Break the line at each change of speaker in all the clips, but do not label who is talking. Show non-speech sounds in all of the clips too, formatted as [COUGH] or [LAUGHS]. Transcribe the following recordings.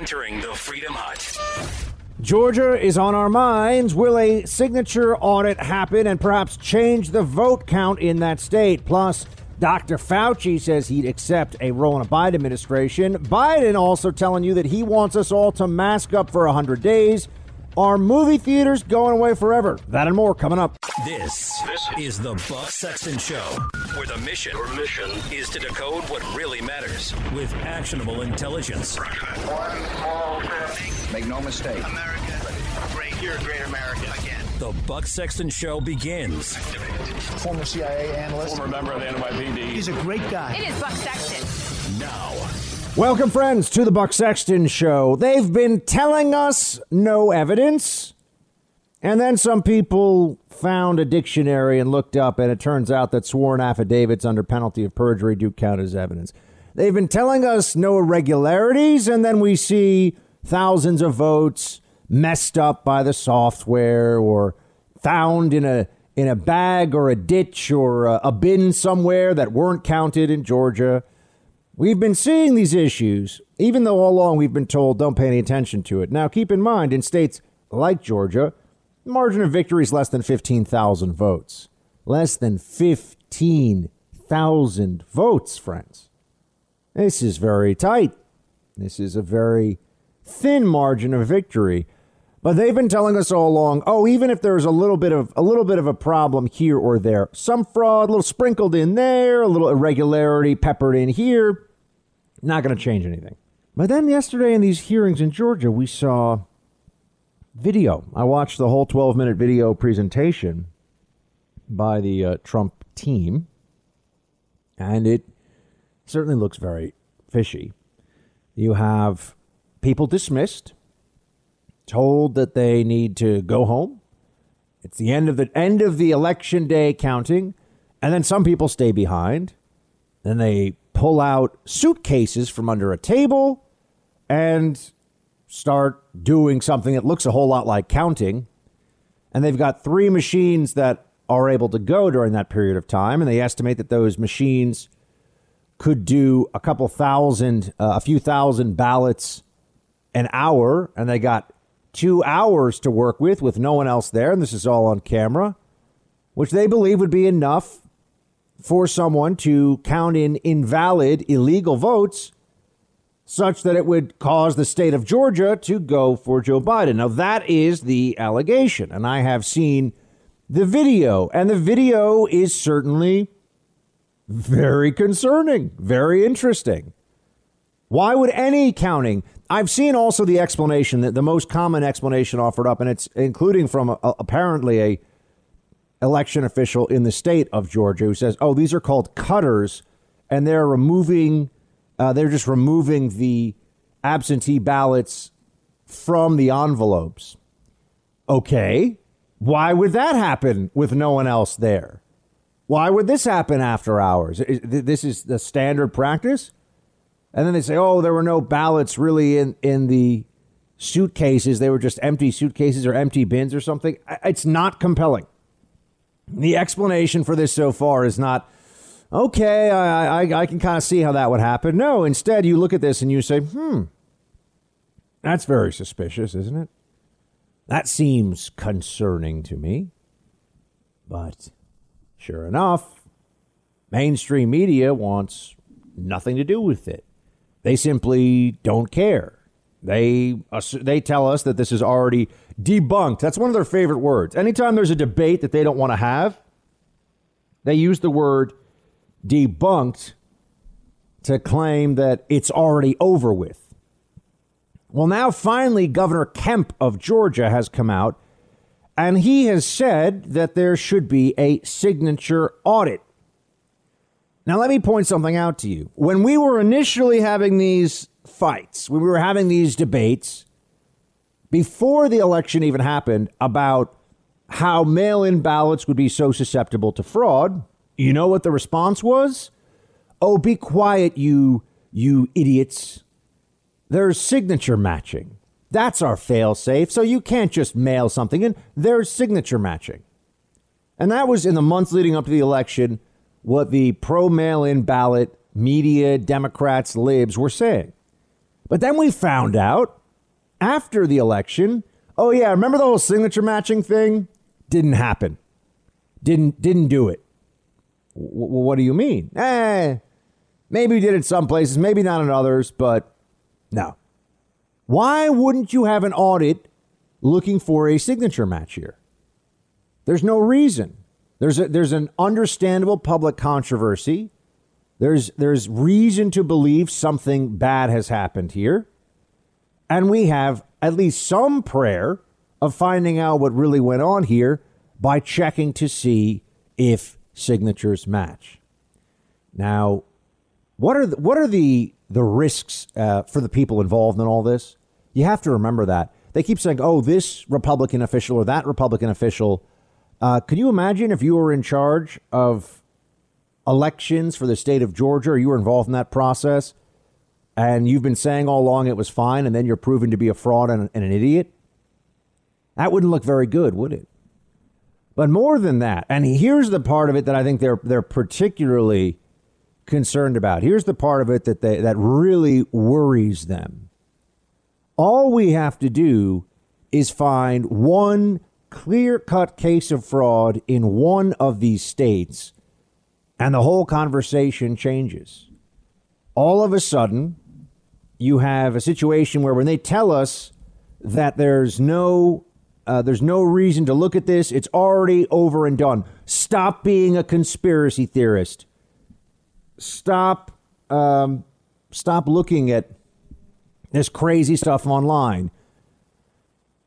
entering the Freedom Hut.
Georgia is on our minds. Will a signature audit happen and perhaps change the vote count in that state? Plus, Dr. Fauci says he'd accept a role in a Biden administration. Biden also telling you that he wants us all to mask up for 100 days. Are movie theaters going away forever? That and more coming up.
This, this is the Buck Sexton Show, where the mission, Your mission is to decode what really matters with actionable intelligence.
One small step.
Make no mistake.
America, great. You're a great American again.
The Buck Sexton Show begins.
Former CIA analyst.
Former member of the NYPD.
He's a great guy.
It is Buck Sexton.
Now.
Welcome, friends, to the Buck Sexton Show. They've been telling us no evidence. And then some people found a dictionary and looked up, and it turns out that sworn affidavits under penalty of perjury do count as evidence. They've been telling us no irregularities, and then we see thousands of votes messed up by the software or found in a in a bag or a ditch or a, a bin somewhere that weren't counted in Georgia. We've been seeing these issues, even though all along we've been told don't pay any attention to it. Now, keep in mind, in states like Georgia, margin of victory is less than 15,000 votes. Less than 15,000 votes, friends. This is very tight. This is a very thin margin of victory. But they've been telling us all along, oh, even if there's a little bit of a little bit of a problem here or there, some fraud, a little sprinkled in there, a little irregularity peppered in here, not going to change anything. But then yesterday in these hearings in Georgia, we saw video. I watched the whole 12 minute video presentation by the uh, Trump team, and it certainly looks very fishy. You have people dismissed, told that they need to go home. It's the end of the end of the election day counting, and then some people stay behind. Then they pull out suitcases from under a table and start doing something that looks a whole lot like counting. And they've got three machines that are able to go during that period of time. And they estimate that those machines could do a couple thousand, uh, a few thousand ballots an hour. And they got two hours to work with, with no one else there. And this is all on camera, which they believe would be enough for someone to count in invalid, illegal votes such that it would cause the state of Georgia to go for Joe Biden. Now, that is the allegation. And I have seen the video, and the video is certainly very concerning, very interesting. Why would any counting? I've seen also the explanation that the most common explanation offered up, and it's including from a, apparently a election official in the state of Georgia who says, "Oh, these are called cutters, and they're removing, uh, they're just removing the absentee ballots from the envelopes." Okay, why would that happen with no one else there? Why would this happen after hours? This is the standard practice. And then they say, "Oh, there were no ballots really in in the suitcases. They were just empty suitcases or empty bins or something." It's not compelling. The explanation for this so far is not, okay, I, I, I can kind of see how that would happen. No, instead, you look at this and you say, hmm, that's very suspicious, isn't it? That seems concerning to me. But sure enough, mainstream media wants nothing to do with it. They simply don't care. They they tell us that this is already debunked. That's one of their favorite words. Anytime there's a debate that they don't want to have, they use the word debunked to claim that it's already over with. Well, now finally, Governor Kemp of Georgia has come out and he has said that there should be a signature audit. Now, let me point something out to you. When we were initially having these fights, when we were having these debates, before the election even happened about how mail in ballots would be so susceptible to fraud, you know what the response was? Oh, be quiet, you you idiots. There's signature matching. That's our fail safe. So you can't just mail something in. There's signature matching. And that was in the months leading up to the election what the pro mail in ballot media, Democrats, libs were saying. But then we found out after the election, oh yeah, remember the whole signature matching thing? Didn't happen. Didn't didn't do it. W- what do you mean? Eh, maybe we did it in some places, maybe not in others, but no. Why wouldn't you have an audit looking for a signature match here? There's no reason. There's a, there's an understandable public controversy. There's there's reason to believe something bad has happened here. And we have at least some prayer of finding out what really went on here by checking to see if signatures match. Now, what are the, what are the the risks uh, for the people involved in all this? You have to remember that they keep saying, "Oh, this Republican official or that Republican official." Uh, could you imagine if you were in charge of elections for the state of Georgia, or you were involved in that process, and you've been saying all along it was fine, and then you're proven to be a fraud and, and an idiot? That wouldn't look very good, would it? But more than that, and here's the part of it that I think they're they're particularly concerned about. Here's the part of it that they, that really worries them. All we have to do is find one clear cut case of fraud in one of these states, and the whole conversation changes. All of a sudden, you have a situation where when they tell us that there's no uh, there's no reason to look at this. It's already over and done. Stop being a conspiracy theorist. Stop, um, stop looking at this crazy stuff online.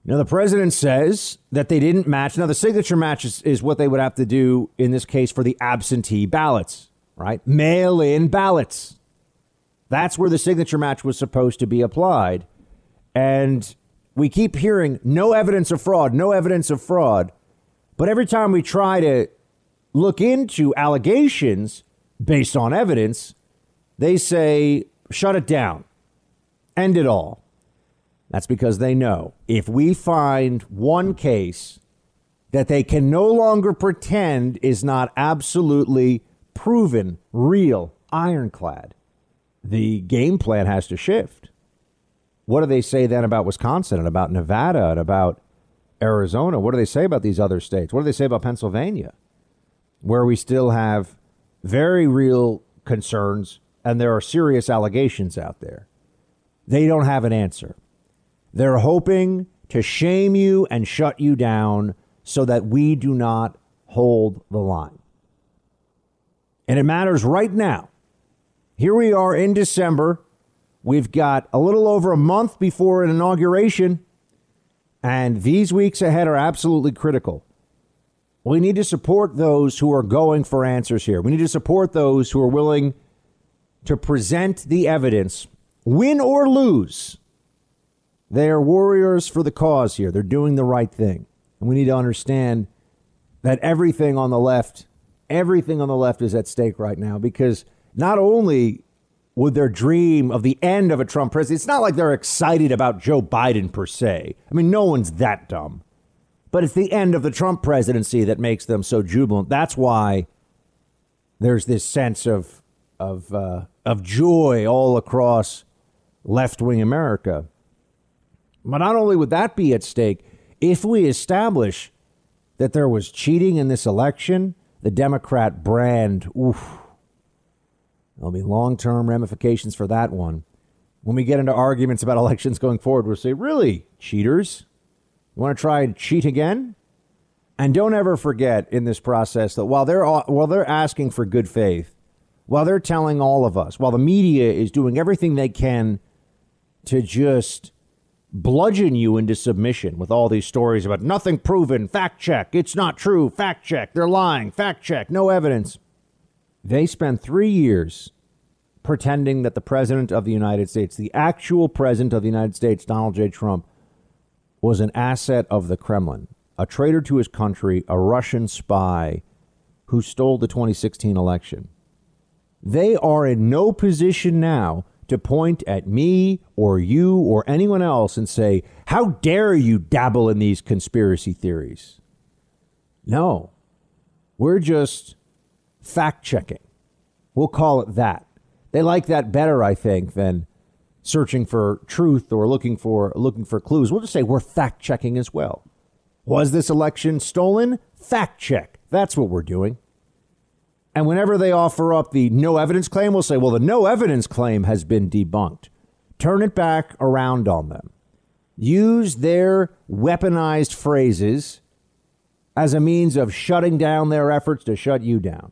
Now, the president says that they didn't match. Now, the signature match is, is what they would have to do in this case for the absentee ballots, right? Mail in ballots. That's where the signature match was supposed to be applied. And we keep hearing no evidence of fraud, no evidence of fraud. But every time we try to look into allegations based on evidence, they say, shut it down, end it all. That's because they know if we find one case that they can no longer pretend is not absolutely proven, real, ironclad, the game plan has to shift. What do they say then about Wisconsin and about Nevada and about Arizona? What do they say about these other states? What do they say about Pennsylvania, where we still have very real concerns and there are serious allegations out there? They don't have an answer. They're hoping to shame you and shut you down so that we do not hold the line. And it matters right now. Here we are in December. We've got a little over a month before an inauguration, and these weeks ahead are absolutely critical. We need to support those who are going for answers here. We need to support those who are willing to present the evidence, win or lose, they are warriors for the cause here. They're doing the right thing. And we need to understand that everything on the left, everything on the left is at stake right now because not only would their dream of the end of a Trump presidency, it's not like they're excited about Joe Biden per se. I mean, no one's that dumb. But it's the end of the Trump presidency that makes them so jubilant. That's why there's this sense of of uh, of joy all across left wing America. But not only would that be at stake, if we establish that there was cheating in this election, the Democrat brand, oof, there'll be long term ramifications for that one. When we get into arguments about [LAUGHS] elections going forward, we'll say, really, cheaters? You want to try and cheat again? And don't ever forget in this process that while they're while they're asking for good faith, while they're telling all of us, while the media is doing everything they can to just bludgeon you into submission with all these stories about nothing proven, fact check, it's not true, fact check, they're lying, fact check, no evidence. They spent three years pretending that the President of the United States, the actual President of the United States, Donald J. Trump, was an asset of the Kremlin, a traitor to his country, a Russian spy who stole the 2016 election. They are in no position now to point at me or you or anyone else and say, How dare you dabble in these conspiracy theories? No, we're just fact checking. We'll call it that. They like that better, I think, than searching for truth or looking for looking for clues. We'll just say we're fact checking as well. Was this election stolen? Fact check. That's what we're doing. And whenever they offer up the no evidence claim, we'll say, well, the no evidence claim has been debunked. Turn it back around on them. Use their weaponized phrases as a means of shutting down their efforts to shut you down.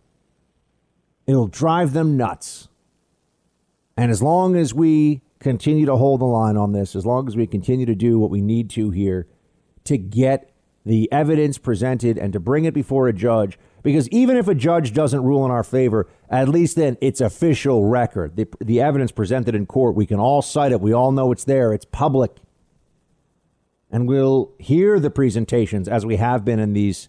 It'll drive them nuts. And as long as we continue to hold the line on this, as long as we continue to do what we need to here to get the evidence presented and to bring it before a judge, because even if a judge doesn't rule in our favor, at least then it's official record. The, the evidence presented in court, we can all cite it. We all know it's there. It's public. And we'll hear the presentations as we have been in these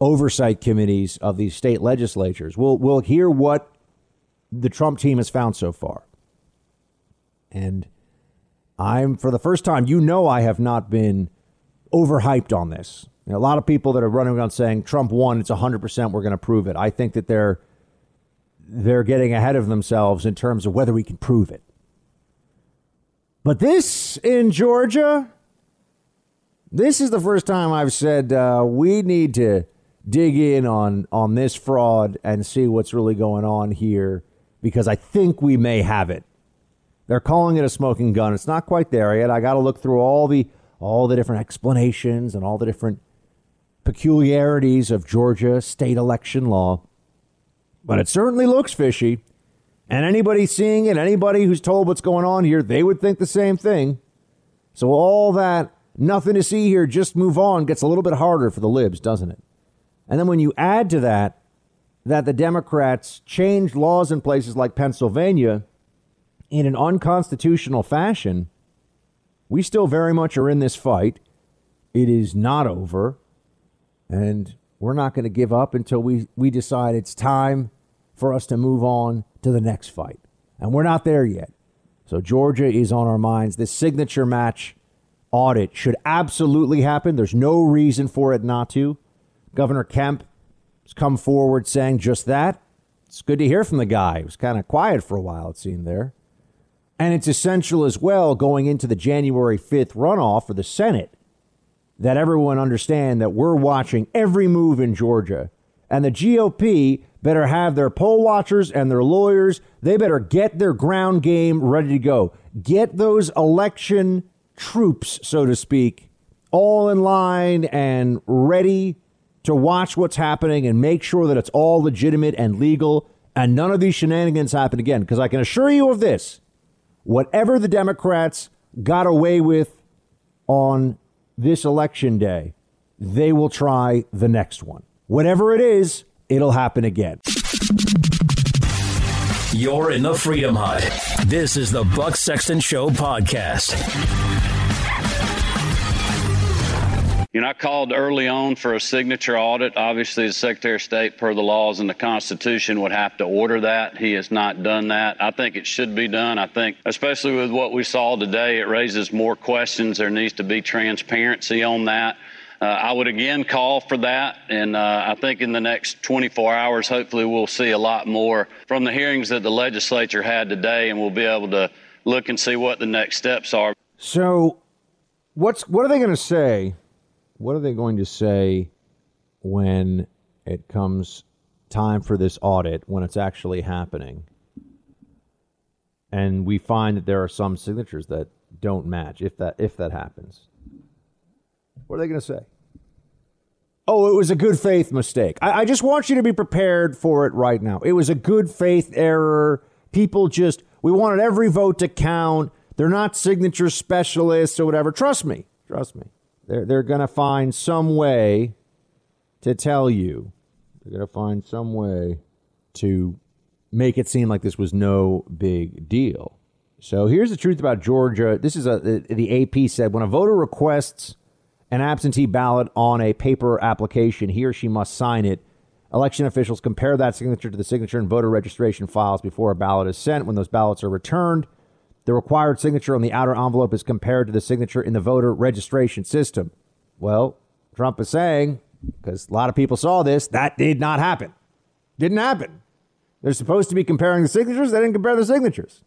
oversight committees of these state legislatures. We'll, we'll hear what the Trump team has found so far. And I'm, for the first time, you know, I have not been overhyped on this. You know, a lot of people that are running around saying Trump won, it's 100%, we're going to prove it. I think that they're they're getting ahead of themselves in terms of whether we can prove it. But this in Georgia, this is the first time I've said uh, we need to dig in on on this fraud and see what's really going on here because I think we may have it. They're calling it a smoking gun. It's not quite there yet. I got to look through all the all the different explanations and all the different peculiarities of Georgia state election law. But it certainly looks fishy. And anybody seeing it, anybody who's told what's going on here, they would think the same thing. So all that nothing to see here, just move on gets a little bit harder for the libs, doesn't it? And then when you add to that that the Democrats changed laws in places like Pennsylvania in an unconstitutional fashion, we still very much are in this fight. It is not over. And we're not going to give up until we, we decide it's time for us to move on to the next fight. And we're not there yet. So Georgia is on our minds. This signature match audit should absolutely happen. There's no reason for it not to. Governor Kemp has come forward saying just that. It's good to hear from the guy. He was kind of quiet for a while, it seemed there. And it's essential as well going into the January 5th runoff for the Senate that everyone understand that we're watching every move in Georgia. And the GOP better have their poll watchers and their lawyers. They better get their ground game ready to go. Get those election troops, so to speak, all in line and ready to watch what's happening and make sure that it's all legitimate and legal and none of these shenanigans happen again. Because I can assure you of this whatever the Democrats got away with on this election day, they will try the next one. Whatever it is, it'll happen again.
You're in the Freedom Hut. This is the Buck Sexton Show podcast.
You know, I called early on for a signature audit. Obviously, the Secretary of State, per the laws and the Constitution, would have to order that. He has not done that. I think it should be done. I think, especially with what we saw today, it raises more questions. There needs to be transparency on that. Uh, I would again call for that, and uh, I think in the next 24 hours, hopefully, we'll see a lot more from the hearings that the legislature had today, and we'll be able to look and see what the next steps are.
So, what's what are they going to say what are they going to say when it comes time for this audit, when it's actually happening? And we find that there are some signatures that don't match if that if that happens. What are they going to say? Oh, it was a good faith mistake. I, I just want you to be prepared for it right now. It was a good faith error. People just, we wanted every vote to count. They're not signature specialists or whatever. Trust me. Trust me. They're, they're going to find some way to tell you. They're going to find some way to make it seem like this was no big deal. So here's the truth about Georgia. This is a the AP said when a voter requests an absentee ballot on a paper application, he or she must sign it. Election officials compare that signature to the signature in voter registration files before a ballot is sent. When those ballots are returned, the required signature on the outer envelope is compared to the signature in the voter registration system. Well, Trump is saying, because a lot of people saw this, that did not happen. Didn't happen. They're supposed to be comparing the signatures. They didn't compare the signatures.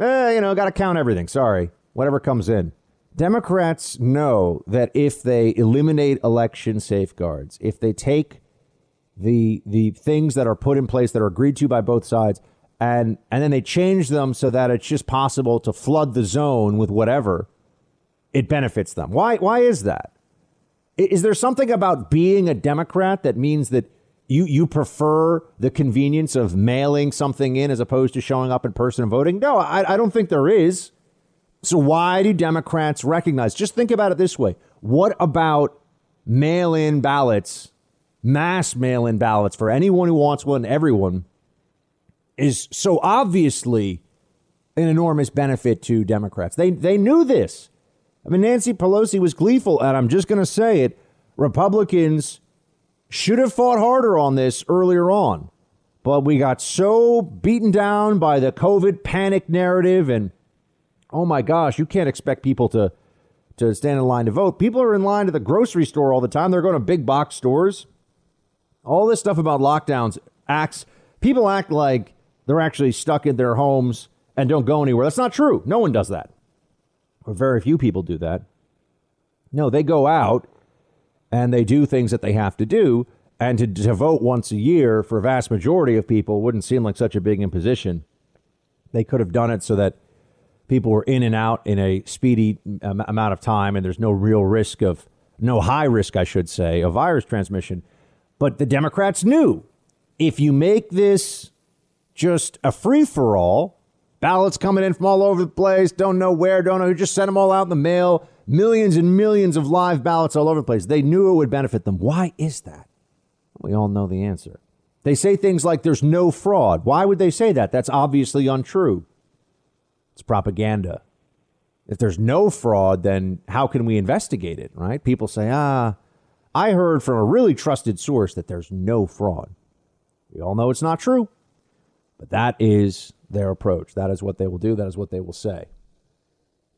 Eh, you know, got to count everything. Sorry, whatever comes in. Democrats know that if they eliminate election safeguards, if they take the the things that are put in place that are agreed to by both sides and and then they change them so that it's just possible to flood the zone with whatever it benefits them. Why why is that? Is there something about being a Democrat that means that you you prefer the convenience of mailing something in as opposed to showing up in person and voting? No, I, I don't think there is. So why do Democrats recognize? Just think about it this way. What about mail in ballots, mass mail in ballots for anyone who wants one, everyone, is so obviously an enormous benefit to Democrats. They, they knew this. I mean, Nancy Pelosi was gleeful, and I'm just going to say it. Republicans should have fought harder on this earlier on, but we got so beaten down by the COVID panic narrative and oh my gosh, you can't expect people to to stand in line to vote. People are in line to the grocery store all the time. They're going to big box stores. All this stuff about lockdowns acts people act like they're actually stuck in their homes and don't go anywhere. That's not true. No one does that. Or very few people do that. No, they go out and they do things that they have to do. And to, to vote once a year for a vast majority of people wouldn't seem like such a big imposition. They could have done it so that people were in and out in a speedy amount of time, and there's no real risk of, no high risk, I should say, of virus transmission. But the Democrats knew if you make this just a free for all, ballots coming in from all over the place, don't know where, don't know who, just sent them all out in the mail, millions and millions of live ballots all over the place. They knew it would benefit them. Why is that? We all know the answer. They say things like there's no fraud. Why would they say that? That's obviously untrue. It's propaganda. If there's no fraud, then how can we investigate it, right? People say, ah, I heard from a really trusted source that there's no fraud. We all know it's not true, but that is their approach. That is what they will do. That is what they will say.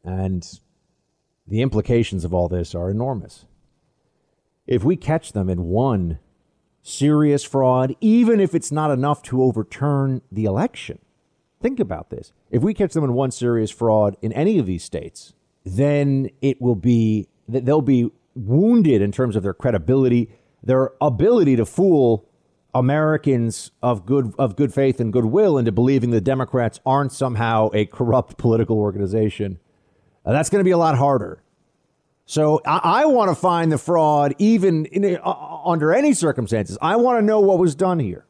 And the implications of all this are enormous. If we catch them in one serious fraud, even if it's not enough to overturn the election, Think about this. If we catch them in one serious fraud in any of these states, then it will be they'll be wounded in terms of their credibility, their ability to fool Americans of good of good faith and goodwill into believing the Democrats aren't somehow a corrupt [LAUGHS] political organization. Uh, that's going to be a lot harder. So I, I want to find the fraud even in, uh, under any circumstances. I want to know what was done here.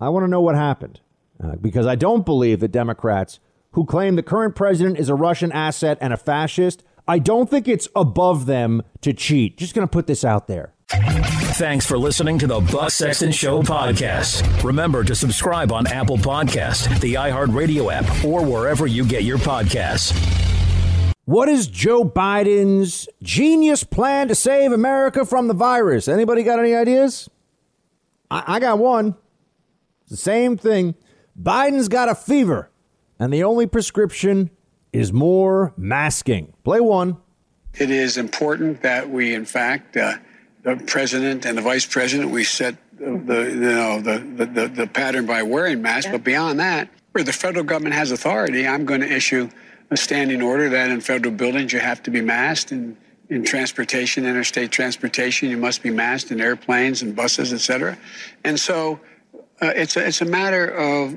I want to know what happened uh, because I don't believe that Democrats who claim the current president is a Russian asset and a fascist, I don't think it's above them to cheat. Just going to put this out there.
Thanks for listening to the Buck Sexton Show podcast. Remember to subscribe on Apple Podcast, the iHeartRadio app, or wherever you get your podcasts.
What is Joe Biden's genius plan to save America from the virus? Anybody got any ideas? I, I got one. It's the same thing. Biden's got a fever, and the only prescription is more masking. Play one.
It is important that we, in fact, uh, the president and the vice president, we set the you know the the, the pattern by wearing masks. But beyond that, where the federal government has authority, I'm going to issue a standing order that in federal buildings you have to be masked and in transportation, interstate transportation, you must be masked in airplanes and buses, et cetera. And so uh, it's a, it's a matter of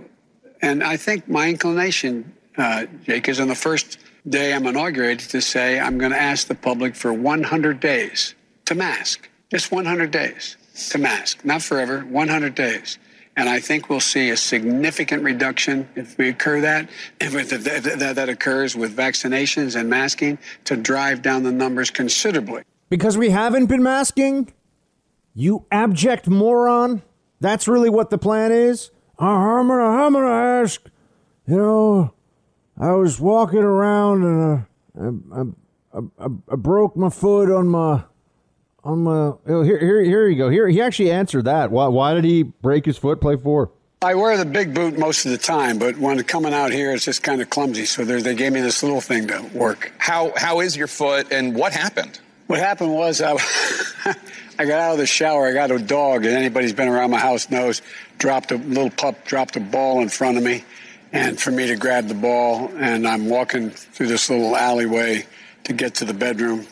and I think my inclination, uh, Jake, is on the first day I'm inaugurated to say I'm going to ask the public for 100 days to mask. Just 100 days to mask. Not forever, 100 days. And I think we'll see a significant reduction if we occur that, if that, occurs with vaccinations and masking to drive down the numbers considerably.
Because we haven't been masking? You abject moron? That's really what the plan is? I'm gonna, I'm gonna ask. You know, I was walking around and uh, I, I, I, I, broke my foot on my, on my. Uh, oh, here, here, here you go. Here, he actually answered that. Why, why did he break his foot? Play four.
I wear the big boot most of the time, but when coming out here, it's just kind of clumsy. So they gave me this little thing to work.
How how is your foot, and what happened?
What happened was I, [LAUGHS] I got out of the shower. I got a dog, and anybody's been around my house knows. Dropped a little pup, dropped a ball in front of me, and for me to grab the ball. And I'm walking through this little alleyway to get to the bedroom.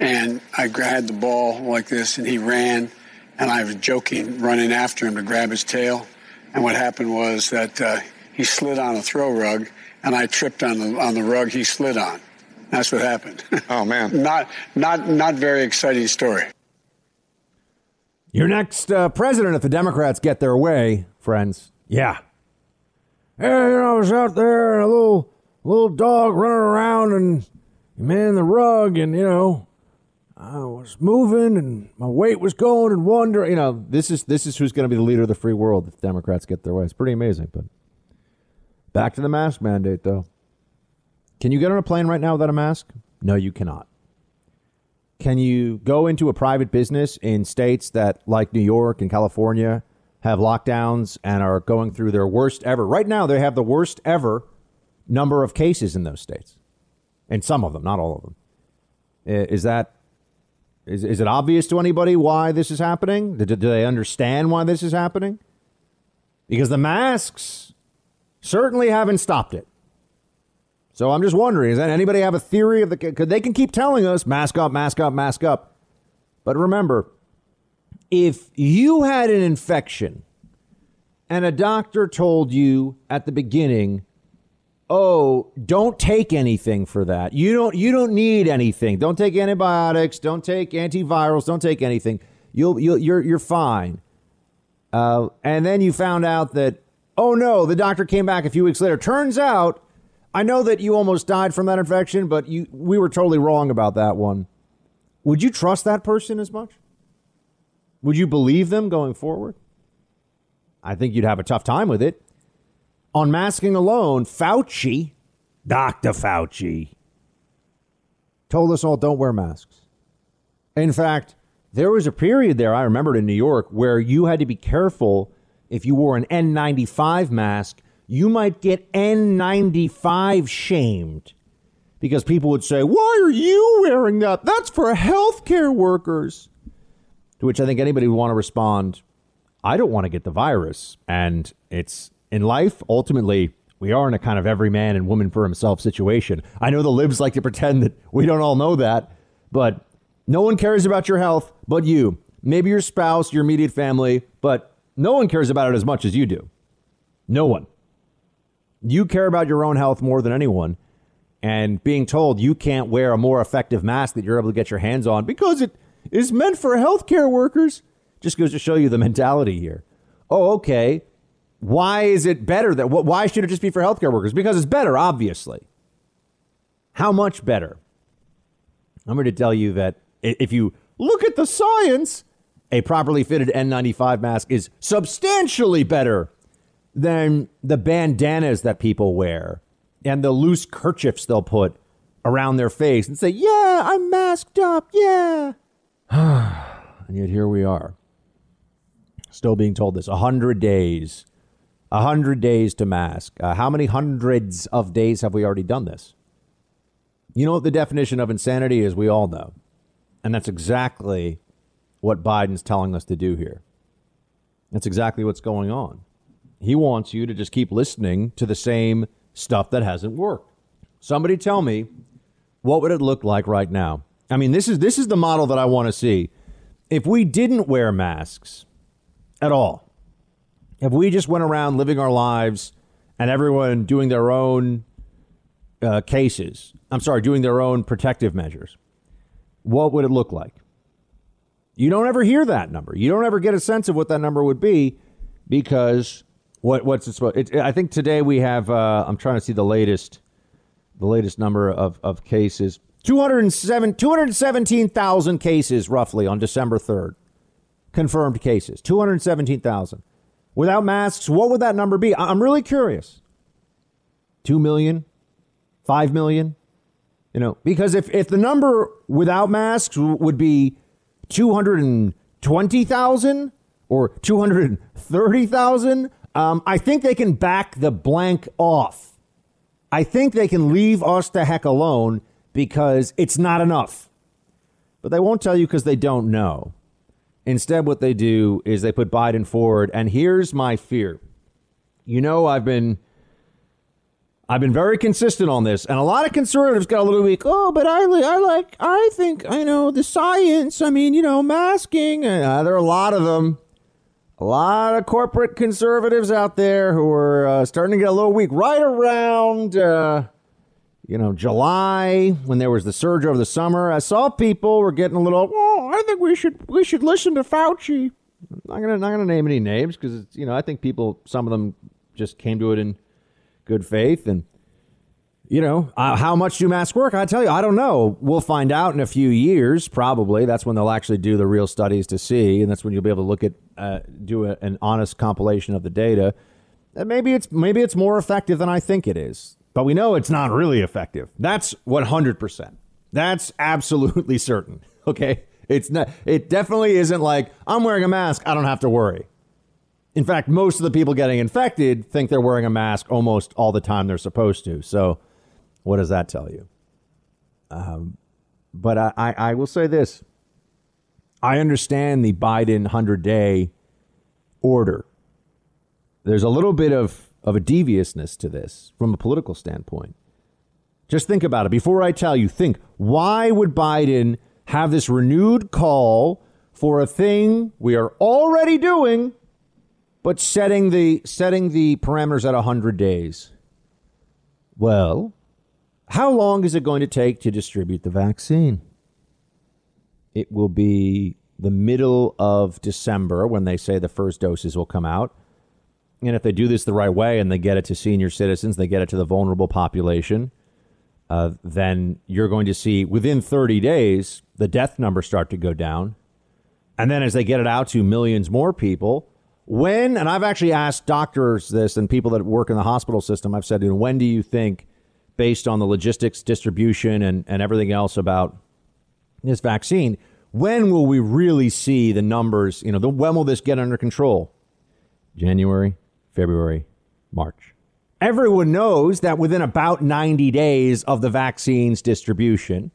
And I had the ball like this, and he ran. And I was joking, running after him to grab his tail. And what happened was that uh, he slid on a throw rug, and I tripped on the on the rug he slid on. That's what happened.
Oh man, [LAUGHS]
not not not very exciting story.
Your next uh, president, if the Democrats get their way, friends. Yeah. Hey, you know, I was out there and a little little dog running around and man the rug and you know I was moving and my weight was going and wondering. You know, this is this is who's going to be the leader of the free world if Democrats get their way. It's pretty amazing. But back to the mask mandate, though. Can you get on a plane right now without a mask? No, you cannot. Can you go into a private business in states that, like New York and California, have lockdowns and are going through their worst ever? Right now, they have the worst ever number of cases in those states, and some of them, not all of them. Is that is, is it obvious to anybody why this is happening? Do, do they understand why this is happening? Because the masks certainly haven't stopped it. So I'm just wondering, does anybody have a theory of the could they can keep telling us mask up, mask up, mask up. But remember, if you had an infection and a doctor told you at the beginning, "Oh, don't take anything for that. You don't you don't need anything. Don't take antibiotics, don't take antivirals, don't take anything. You'll you'll you're you're fine." Uh, and then you found out that, oh no, the doctor came back a few weeks later. Turns out I know that you almost died from that infection, but you we were totally wrong about that one. Would you trust that person as much? Would you believe them going forward? I think you'd have a tough time with it. On masking alone, Fauci, Dr. Fauci, told us all don't wear masks. In fact, there was a period there, I remembered in New York, where you had to be careful if you wore an N95 mask you might get N95 shamed because people would say, Why are you wearing that? That's for healthcare workers. To which I think anybody would want to respond, I don't want to get the virus. And it's in life, ultimately, we are in a kind of every man and woman for himself situation. I know the libs like to pretend that we don't all know that, but no one cares about your health but you. Maybe your spouse, your immediate family, but no one cares about it as much as you do. No one. You care about your own health more than anyone. And being told you can't wear a more effective mask that you're able to get your hands on because it is meant for healthcare workers just goes to show you the mentality here. Oh, okay. Why is it better that why should it just be for healthcare workers? Because it's better, obviously. How much better? I'm going to tell you that if you look at the science, a properly fitted N95 mask is substantially better than the bandanas that people wear and the loose kerchiefs they'll put around their face and say, Yeah, I'm masked up. Yeah. [SIGHS] and yet here we are, still being told this 100 days. 100 days to mask. Uh, how many hundreds of days have we already done this? You know what the definition of insanity is? We all know. And that's exactly what Biden's telling us to do here. That's exactly what's going on. He wants you to just keep listening to the same stuff that hasn't worked. Somebody tell me what would it look like right now? I mean, this is this is the model that I want to see. If we didn't wear masks at all, if we just went around living our lives and everyone doing their own uh, cases, I'm sorry, doing their own protective measures, what would it look like? You don't ever hear that number. You don't ever get a sense of what that number would be because what what's it supposed? It, I think today we have. Uh, I'm trying to see the latest, the latest number of of cases. 207, 217,000 cases roughly on December 3rd. Confirmed cases. 217,000. Without masks, what would that number be? I'm really curious. 2 million? 5 million? You know, because if, if the number without masks would be 220,000 or 230,000, um, I think they can back the blank off. I think they can leave us the heck alone because it's not enough. But they won't tell you because they don't know. Instead, what they do is they put Biden forward. And here's my fear. You know, I've been I've been very consistent on this, and a lot of conservatives got a little weak. Oh, but I, I like, I think, I know the science. I mean, you know, masking. Uh, there are a lot of them. A lot of corporate conservatives out there who are uh, starting to get a little weak right around, uh, you know, July when there was the surge over the summer. I saw people were getting a little. Oh, I think we should we should listen to Fauci. I'm not gonna not gonna name any names because you know I think people some of them just came to it in good faith. And, you know, uh, how much do masks work? I tell you, I don't know. We'll find out in a few years, probably. That's when they'll actually do the real studies to see. And that's when you'll be able to look at, uh, do a, an honest compilation of the data. And maybe it's, maybe it's more effective than I think it is. But we know it's not really effective. That's 100%. That's absolutely [LAUGHS] certain. Okay. It's not, it definitely isn't like I'm wearing a mask. I don't have to worry. In fact, most of the people getting infected think they're wearing a mask almost all the time they're supposed to. So, what does that tell you? Um, but I, I, I will say this I understand the Biden 100 day order. There's a little bit of, of a deviousness to this from a political standpoint. Just think about it. Before I tell you, think why would Biden have this renewed call for a thing we are already doing but setting the setting the parameters at 100 days. Well, how long is it going to take to distribute the vaccine? It will be the middle of December when they say the first doses will come out. And if they do this the right way and they get it to senior citizens, they get it to the vulnerable population, uh, then you're going to see within 30 days the death numbers start to go down. And then as they get it out to millions more people, when, and I've actually asked doctors this and people that work in the hospital system, I've said, you know, when do you think, based on the logistics, distribution, and, and everything else about this vaccine, when will we really see the numbers? You know, the, when will this get under control? January, February, March. Everyone knows that within about 90 days of the vaccine's distribution,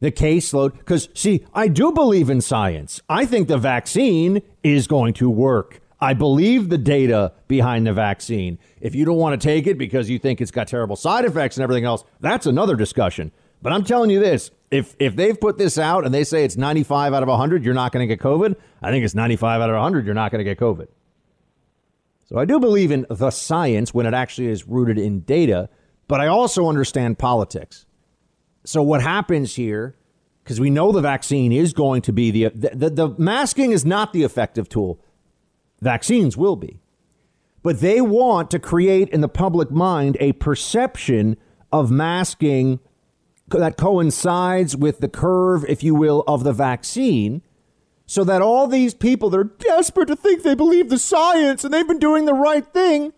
the caseload. Because, see, I do believe in science. I think the vaccine is going to work. I believe the data behind the vaccine. If you don't want to take it because you think it's got terrible side effects and everything else, that's another discussion. But I'm telling you this if, if they've put this out and they say it's 95 out of 100, you're not going to get COVID, I think it's 95 out of 100, you're not going to get COVID. So I do believe in the science when it actually is rooted in data, but I also understand politics. So what happens here? Because we know the vaccine is going to be the, the the, masking is not the effective tool. Vaccines will be, but they want to create in the public mind a perception of masking that coincides with the curve, if you will, of the vaccine so that all these people that are desperate to think they believe the science and they've been doing the right thing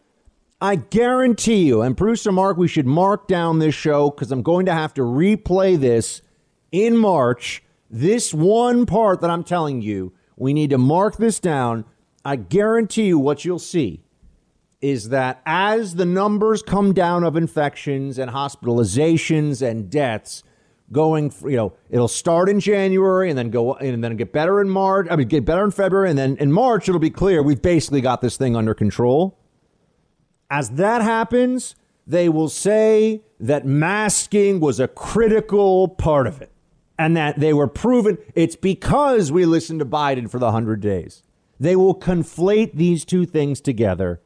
I guarantee you, and producer Mark, we should mark down this show because I'm going to have to replay this in March. This one part that I'm telling you, we need to mark this down. I guarantee you what you'll see is that as the numbers come down of infections and hospitalizations and deaths going you know it'll start in January and then go and then get better in March I mean get better in February and then in March it'll be clear we've basically got this thing under control as that happens, they will say that masking was a critical part of it and that they were proven it's because we listened to Biden for the 100 days. They will conflate these two things together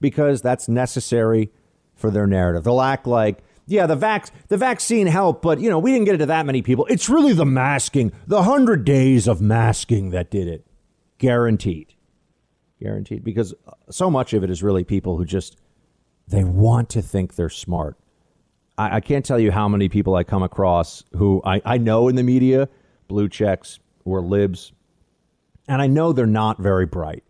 because that's necessary for their narrative. They'll act like, yeah, the vac- the vaccine helped, but you know, we didn't get it to that many people. It's really the masking, the 100 days of masking that did it. Guaranteed. Guaranteed because uh, so much of it is really people who just they want to think they're smart. I, I can't tell you how many people I come across who I, I know in the media, blue checks or libs, and I know they're not very bright.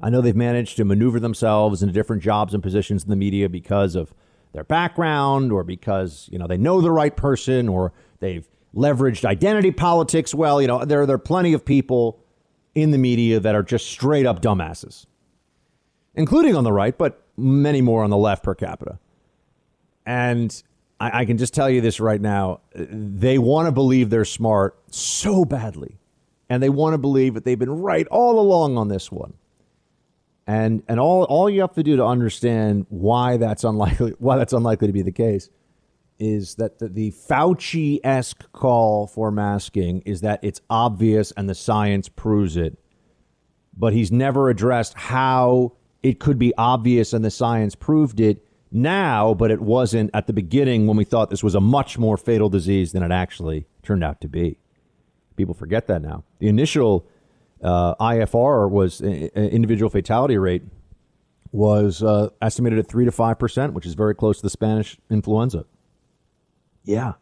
I know they've managed to maneuver themselves into different jobs and positions in the media because of their background or because, you know, they know the right person or they've leveraged identity politics well. You know, there, there are plenty of people in the media that are just straight up dumbasses, including on the right, but many more on the left per capita. And I, I can just tell you this right now they want to believe they're smart so badly. And they want to believe that they've been right all along on this one. And and all all you have to do to understand why that's unlikely why that's unlikely to be the case is that the, the Fauci esque call for masking is that it's obvious and the science proves it. But he's never addressed how it could be obvious and the science proved it now, but it wasn't at the beginning when we thought this was a much more fatal disease than it actually turned out to be. People forget that now. The initial uh, IFR was uh, individual fatality rate was uh, estimated at three to five percent, which is very close to the Spanish influenza. Yeah,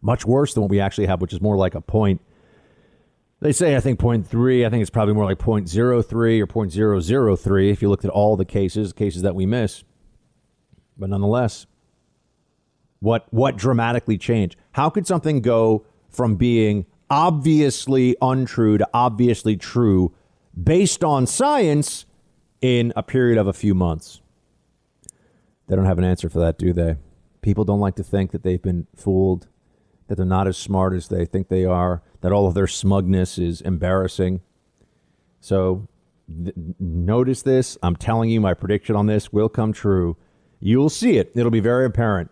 much worse than what we actually have, which is more like a point. They say I think 0.3. I think it's probably more like 0.03 or 0.003 if you looked at all the cases, cases that we miss. But nonetheless, what what dramatically changed? How could something go from being obviously untrue to obviously true based on science in a period of a few months? They don't have an answer for that, do they? People don't like to think that they've been fooled, that they're not as smart as they think they are, that all of their smugness is embarrassing. So th- notice this. I'm telling you, my prediction on this will come true. You'll see it. It'll be very apparent.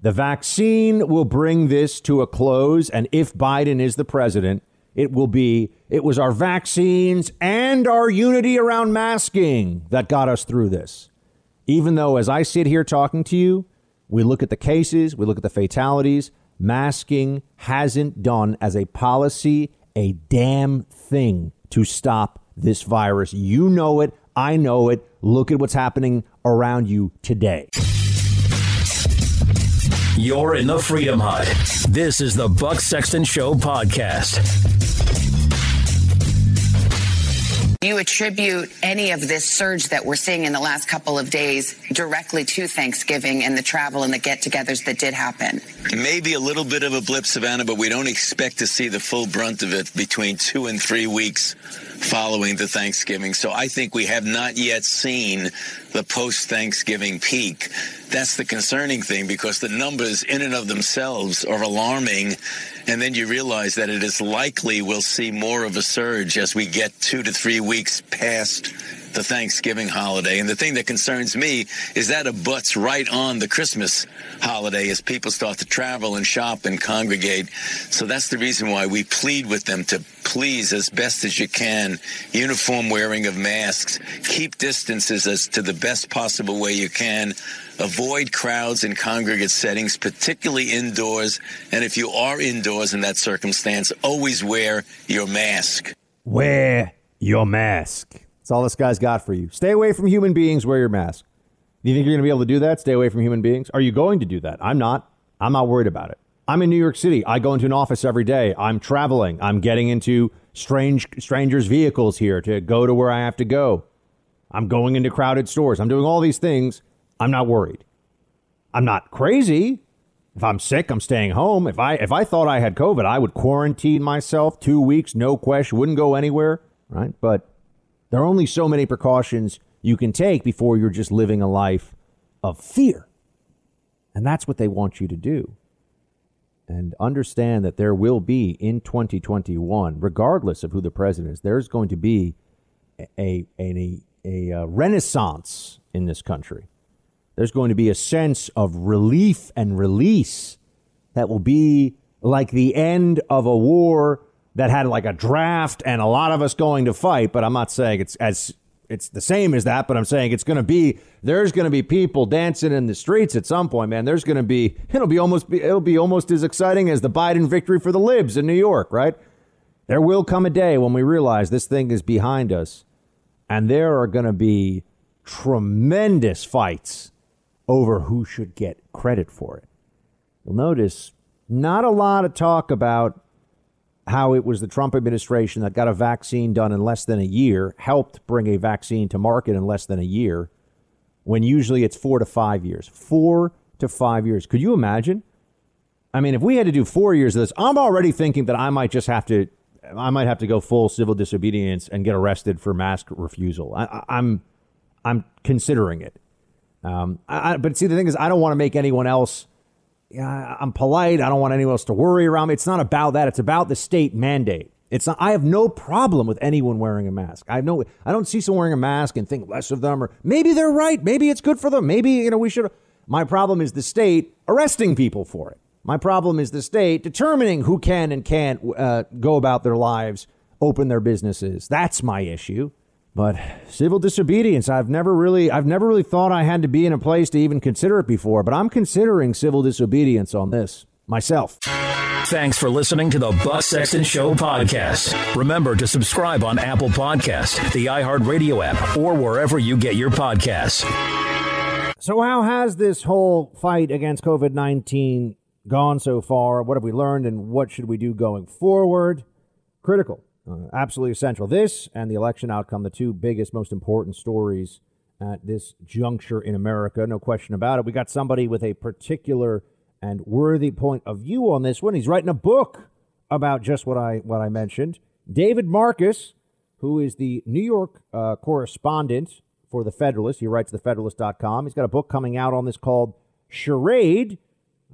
The vaccine will bring this to a close. And if Biden is the president, it will be it was our vaccines and our unity around masking that got us through this. Even though, as I sit here talking to you, we look at the cases, we look at the fatalities, masking hasn't done as a policy a damn thing to stop this virus. You know it. I know it. Look at what's happening around you today.
You're in the Freedom Hut. This is the Buck Sexton Show podcast.
You attribute any of this surge that we're seeing in the last couple of days directly to Thanksgiving and the travel and the get togethers that did happen?
Maybe a little bit of a blip, Savannah, but we don't expect to see the full brunt of it between two and three weeks following the Thanksgiving. So I think we have not yet seen the post Thanksgiving peak. That's the concerning thing because the numbers in and of themselves are alarming. And then you realize that it is likely we'll see more of a surge as we get two to three weeks past the Thanksgiving holiday. And the thing that concerns me is that it butts right on the Christmas holiday as people start to travel and shop and congregate. So that's the reason why we plead with them to please, as best as you can, uniform wearing of masks, keep distances as to the best possible way you can. Avoid crowds in congregate settings, particularly indoors. And if you are indoors in that circumstance, always wear your mask.
Wear your mask. That's all this guy's got for you. Stay away from human beings, wear your mask. You think you're going to be able to do that? Stay away from human beings? Are you going to do that? I'm not. I'm not worried about it. I'm in New York City. I go into an office every day. I'm traveling. I'm getting into strange strangers' vehicles here to go to where I have to go. I'm going into crowded stores. I'm doing all these things. I'm not worried. I'm not crazy. If I'm sick, I'm staying home. If I if I thought I had COVID, I would quarantine myself 2 weeks, no question, wouldn't go anywhere, right? But there are only so many precautions you can take before you're just living a life of fear. And that's what they want you to do. And understand that there will be in 2021, regardless of who the president is, there's going to be a, a, a, a, a renaissance in this country. There's going to be a sense of relief and release that will be like the end of a war that had like a draft and a lot of us going to fight. But I'm not saying it's as it's the same as that, but I'm saying it's going to be there's going to be people dancing in the streets at some point, man. There's going to be it'll be almost be, it'll be almost as exciting as the Biden victory for the libs in New York, right? There will come a day when we realize this thing is behind us and there are going to be tremendous fights over who should get credit for it. You'll notice not a lot of talk about how it was the Trump administration that got a vaccine done in less than a year, helped bring a vaccine to market in less than a year, when usually it's four to five years. Four to five years. Could you imagine? I mean, if we had to do four years of this, I'm already thinking that I might just have to, I might have to go full civil disobedience and get arrested for mask refusal. I, I'm, I'm considering it. Um, I, but see, the thing is, I don't want to make anyone else I'm polite. I don't want anyone else to worry around me. It's not about that. It's about the state mandate. It's not, I have no problem with anyone wearing a mask. I no I don't see someone wearing a mask and think less of them or maybe they're right. Maybe it's good for them. Maybe, you know, we should My problem is the state arresting people for it. My problem is the state determining who can and can't uh, go about their lives, open their businesses. That's my issue. But civil disobedience, I've never really I've never really thought I had to be in a place to even consider it before, but I'm considering civil disobedience on this myself.
Thanks for listening to the Buck Sexton Show podcast. Remember to subscribe on Apple Podcast, the iHeartRadio app, or wherever you get your podcasts.
So, how has this whole fight against COVID 19 gone so far? What have we learned, and what should we do going forward? Critical, uh, absolutely essential. This and the election outcome, the two biggest, most important stories at this juncture in America. No question about it. We got somebody with a particular and worthy point of view on this one. He's writing a book about just what I what I mentioned. David Marcus, who is the New York uh, correspondent for the Federalist, he writes thefederalist.com. He's got a book coming out on this called Charade.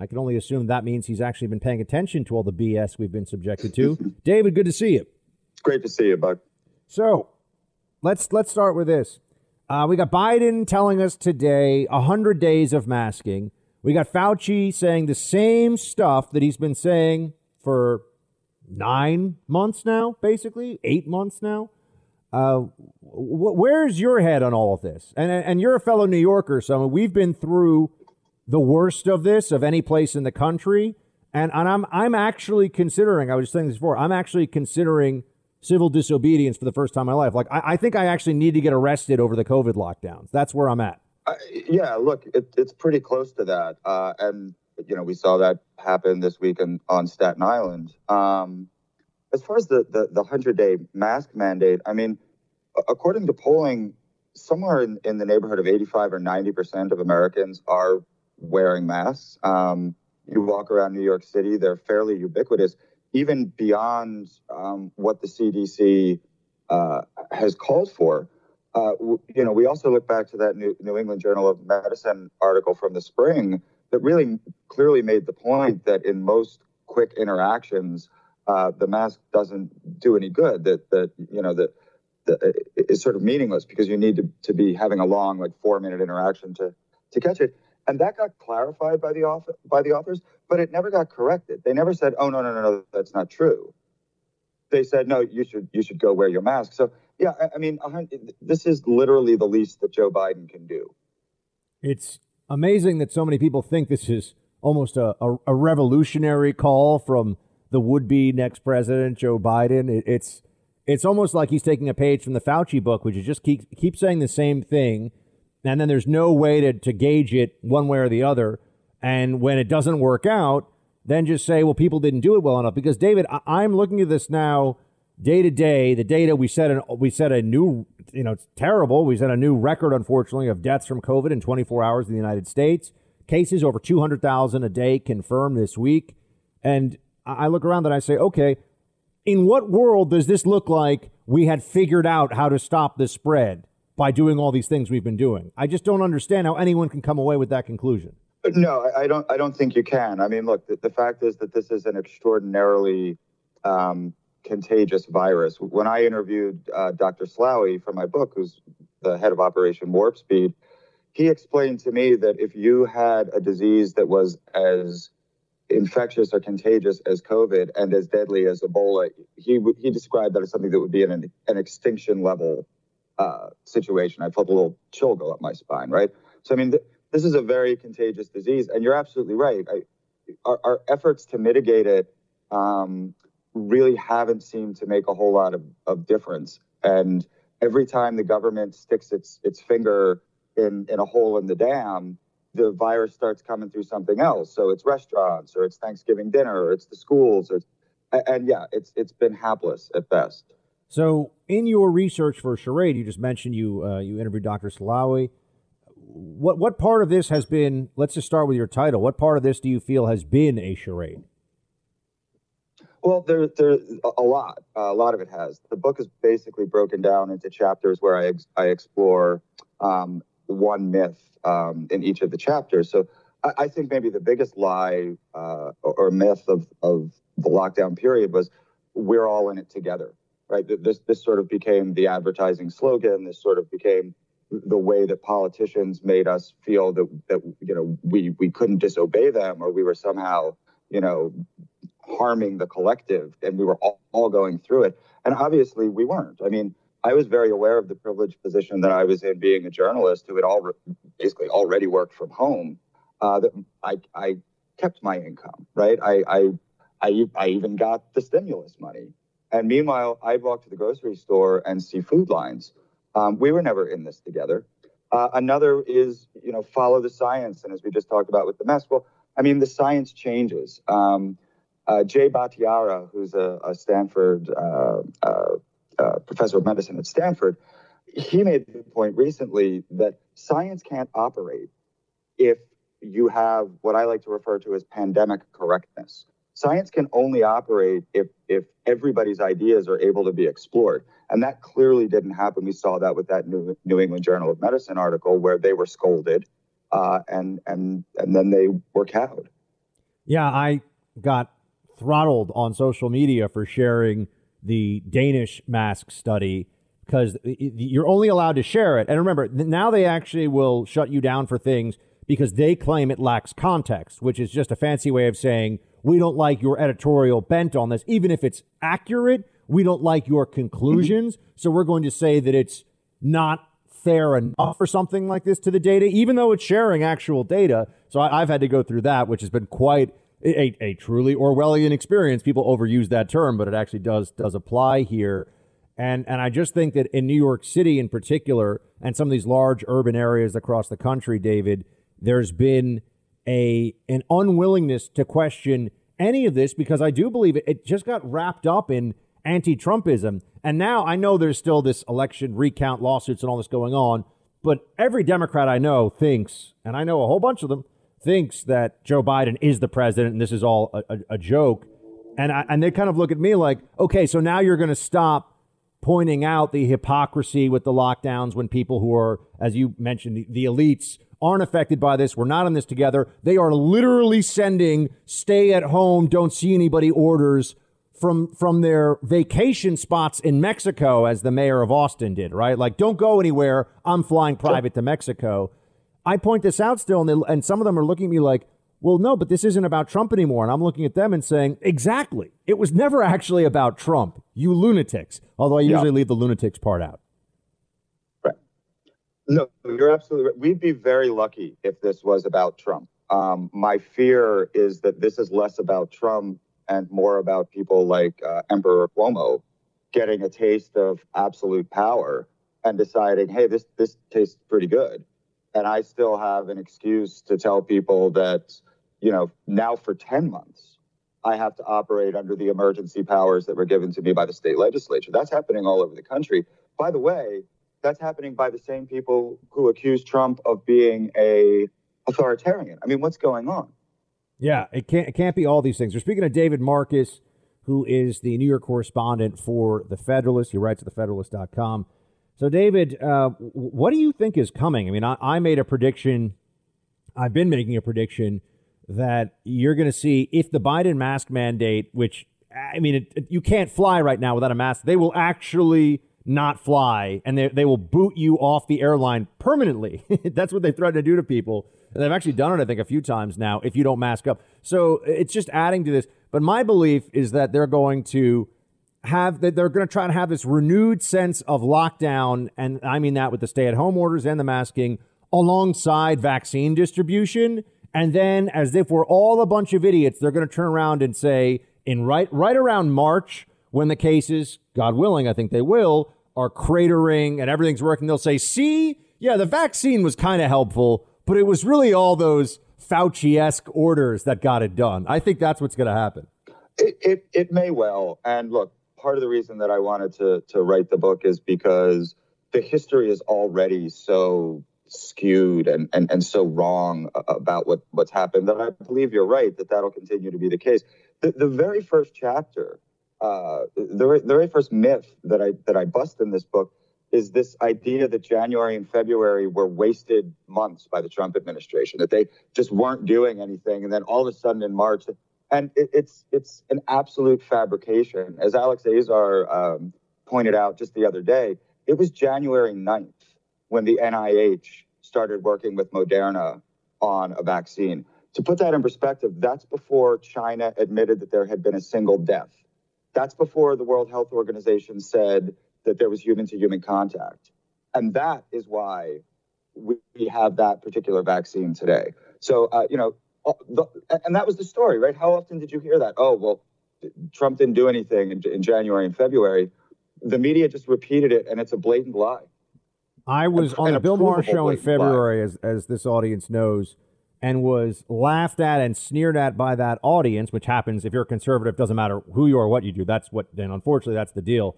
I can only assume that means he's actually been paying attention to all the BS we've been subjected to. [LAUGHS] David, good to see you.
Great to see you, Buck.
So, let's let's start with this. Uh, we got Biden telling us today 100 days of masking. We got Fauci saying the same stuff that he's been saying for nine months now, basically eight months now. Uh, wh- where's your head on all of this? And and you're a fellow New Yorker, so we've been through the worst of this of any place in the country, and and I'm I'm actually considering. I was saying this before. I'm actually considering civil disobedience for the first time in my life. Like I, I think I actually need to get arrested over the COVID lockdowns. That's where I'm at.
Yeah, look, it, it's pretty close to that, uh, and you know we saw that happen this week in, on Staten Island. Um, as far as the the, the hundred day mask mandate, I mean, according to polling, somewhere in, in the neighborhood of eighty five or ninety percent of Americans are wearing masks. Um, you walk around New York City; they're fairly ubiquitous, even beyond um, what the CDC uh, has called for. Uh, you know, we also look back to that New, New, England Journal of Medicine article from the spring that really clearly made the point that in most quick interactions, uh, the mask doesn't do any good. That that you know that it's sort of meaningless because you need to, to be having a long, like four minute interaction to to catch it. And that got clarified by the author, by the authors, but it never got corrected. They never said, "Oh no, no, no, no, that's not true." They said, "No, you should you should go wear your mask." So yeah, I, mean, this is literally the least that Joe Biden can do.
It's amazing that so many people think this is almost a, a, a revolutionary call from the would-be next president, Joe Biden. It, it's it's almost like he's taking a page from the Fauci book, which is just keep keep saying the same thing, and then there's no way to to gauge it one way or the other. And when it doesn't work out, then just say, well, people didn't do it well enough. Because David, I, I'm looking at this now day to day, the data we set an, we set a new, you know, it's terrible. We set a new record, unfortunately, of deaths from COVID in 24 hours in the United States. Cases over 200,000 a day confirmed this week. And I look around and I say, okay, in what world does this look like we had figured out how to stop the spread by doing all these things we've been doing? I just don't understand how anyone can come away with that conclusion.
No, I don't. I don't think you can. I mean, look, the, the fact is that this is an extraordinarily um, contagious virus. When I interviewed uh, Dr. Slaoui for my book, who's the head of Operation Warp Speed, he explained to me that if you had a disease that was as infectious or contagious as COVID and as deadly as Ebola, he he described that as something that would be an, an extinction level uh, situation. I felt a little chill go up my spine, right? So I mean, th- this is a very contagious disease, and you're absolutely right. I, our, our efforts to mitigate it um, really haven't seemed to make a whole lot of, of difference. And every time the government sticks its its finger in, in a hole in the dam, the virus starts coming through something else. So it's restaurants or it's Thanksgiving dinner or it's the schools or and, and yeah, it's it's been hapless at best.
So in your research for Charade, you just mentioned you uh, you interviewed Dr. Slaoui. What what part of this has been? Let's just start with your title. What part of this do you feel has been a charade?
Well, there, there's a lot. A lot of it has. The book is basically broken down into chapters where I, ex- I explore um, one myth um, in each of the chapters. So I, I think maybe the biggest lie uh, or, or, myth of, of the lockdown period was we're all in it together, right? This this sort of became the advertising slogan. This sort of became the way that politicians made us feel that that you know we we couldn't disobey them or we were somehow you know harming the collective and we were all, all going through it and obviously we weren't i mean i was very aware of the privileged position that i was in being a journalist who had all basically already worked from home uh, that I, I kept my income right I, I i i even got the stimulus money and meanwhile i'd walk to the grocery store and see food lines um, we were never in this together. Uh, another is, you know, follow the science. And as we just talked about with the mess, well, I mean, the science changes. Um, uh, Jay Bhattacharya, who's a, a Stanford uh, uh, uh, professor of medicine at Stanford, he made the point recently that science can't operate if you have what I like to refer to as pandemic correctness. Science can only operate if if everybody's ideas are able to be explored. And that clearly didn't happen. We saw that with that New, New England Journal of Medicine article where they were scolded uh, and, and, and then they were cowed.
Yeah, I got throttled on social media for sharing the Danish mask study because you're only allowed to share it. And remember, now they actually will shut you down for things because they claim it lacks context, which is just a fancy way of saying we don't like your editorial bent on this, even if it's accurate we don't like your conclusions, [LAUGHS] so we're going to say that it's not fair enough for something like this to the data, even though it's sharing actual data. So I, have had to go through that, which has been quite a, a truly Orwellian experience. People overuse that term, but it actually does does apply here. And and I just think that in New York City in particular, and some of these large urban areas across the country, David, there's been a an unwillingness to question any of this because I do believe it, it just got wrapped up in anti Trumpism. And now I know there's still this election recount lawsuits and all this going on, but every Democrat I know thinks, and I know a whole bunch of them, thinks that Joe Biden is the president and this is all a, a, a joke. And, I, and they kind of look at me like, okay, so now you're going to stop pointing out the hypocrisy with the lockdowns when people who are, as you mentioned, the, the elites aren't affected by this. We're not in this together. They are literally sending stay at home, don't see anybody orders from from their vacation spots in Mexico as the mayor of Austin did, right? Like don't go anywhere. I'm flying private sure. to Mexico. I point this out still and, they, and some of them are looking at me like, "Well, no, but this isn't about Trump anymore." And I'm looking at them and saying, "Exactly. It was never actually about Trump. You lunatics." Although I usually yeah. leave the lunatics part out.
No, you're absolutely right. We'd be very lucky if this was about Trump. Um, my fear is that this is less about Trump and more about people like uh, Emperor Cuomo getting a taste of absolute power and deciding, hey, this this tastes pretty good, and I still have an excuse to tell people that, you know, now for ten months, I have to operate under the emergency powers that were given to me by the state legislature. That's happening all over the country. By the way, that's happening by the same people who accuse Trump of being a authoritarian. I mean, what's going on?
Yeah, it can't it can't be all these things. We're speaking of David Marcus, who is the New York correspondent for the Federalist. He writes at thefederalist.com. So, David, uh, what do you think is coming? I mean, I, I made a prediction. I've been making a prediction that you're going to see if the Biden mask mandate, which I mean, it, it, you can't fly right now without a mask. They will actually not fly, and they they will boot you off the airline permanently. [LAUGHS] That's what they threaten to do to people. And they've actually done it, I think, a few times now if you don't mask up. So it's just adding to this. But my belief is that they're going to have that they're going to try to have this renewed sense of lockdown, and I mean that with the stay-at-home orders and the masking alongside vaccine distribution. And then, as if we're all a bunch of idiots, they're going to turn around and say, in right right around March, when the cases, God willing, I think they will, are cratering and everything's working, they'll say, "See, yeah, the vaccine was kind of helpful." but it was really all those Fauci esque orders that got it done. I think that's what's going to happen.
It, it, it may well. And look, part of the reason that I wanted to, to write the book is because the history is already so skewed and, and, and so wrong about what, what's happened that I believe you're right that that'll continue to be the case. The, the very first chapter, uh, the, the very first myth that I, that I bust in this book is this idea that January and February were wasted months by the Trump administration, that they just weren't doing anything. And then all of a sudden in March, and it, it's it's an absolute fabrication. As Alex Azar um, pointed out just the other day, it was January 9th when the NIH started working with Moderna on a vaccine. To put that in perspective, that's before China admitted that there had been a single death. That's before the World Health Organization said that there was human to human contact. And that is why we have that particular vaccine today. So, uh, you know, uh, the, and that was the story, right? How often did you hear that? Oh, well, Trump didn't do anything in, in January and February. The media just repeated it, and it's a blatant lie.
I was
And-
on the
a
Bill Maher show in
lie.
February, as, as this audience knows, and was laughed at and sneered at by that audience, which happens if you're a conservative, doesn't matter who you are, what you do. That's what, then unfortunately, that's the deal.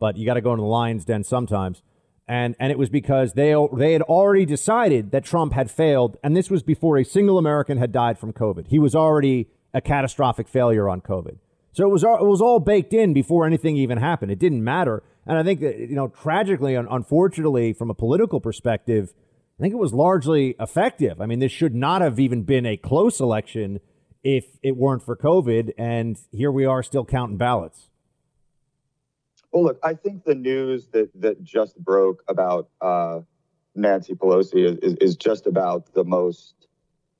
But you got to go into the lion's den sometimes. And, and it was because they, they had already decided that Trump had failed, and this was before a single American had died from COVID. He was already a catastrophic failure on COVID. So it was it was all baked in before anything even happened. It didn't matter. And I think that, you know, tragically, un- unfortunately, from a political perspective, I think it was largely effective. I mean, this should not have even been a close election if it weren't for COVID. And here we are still counting ballots.
Well, look, I think the news that that just broke about uh, Nancy Pelosi is, is, is just about the most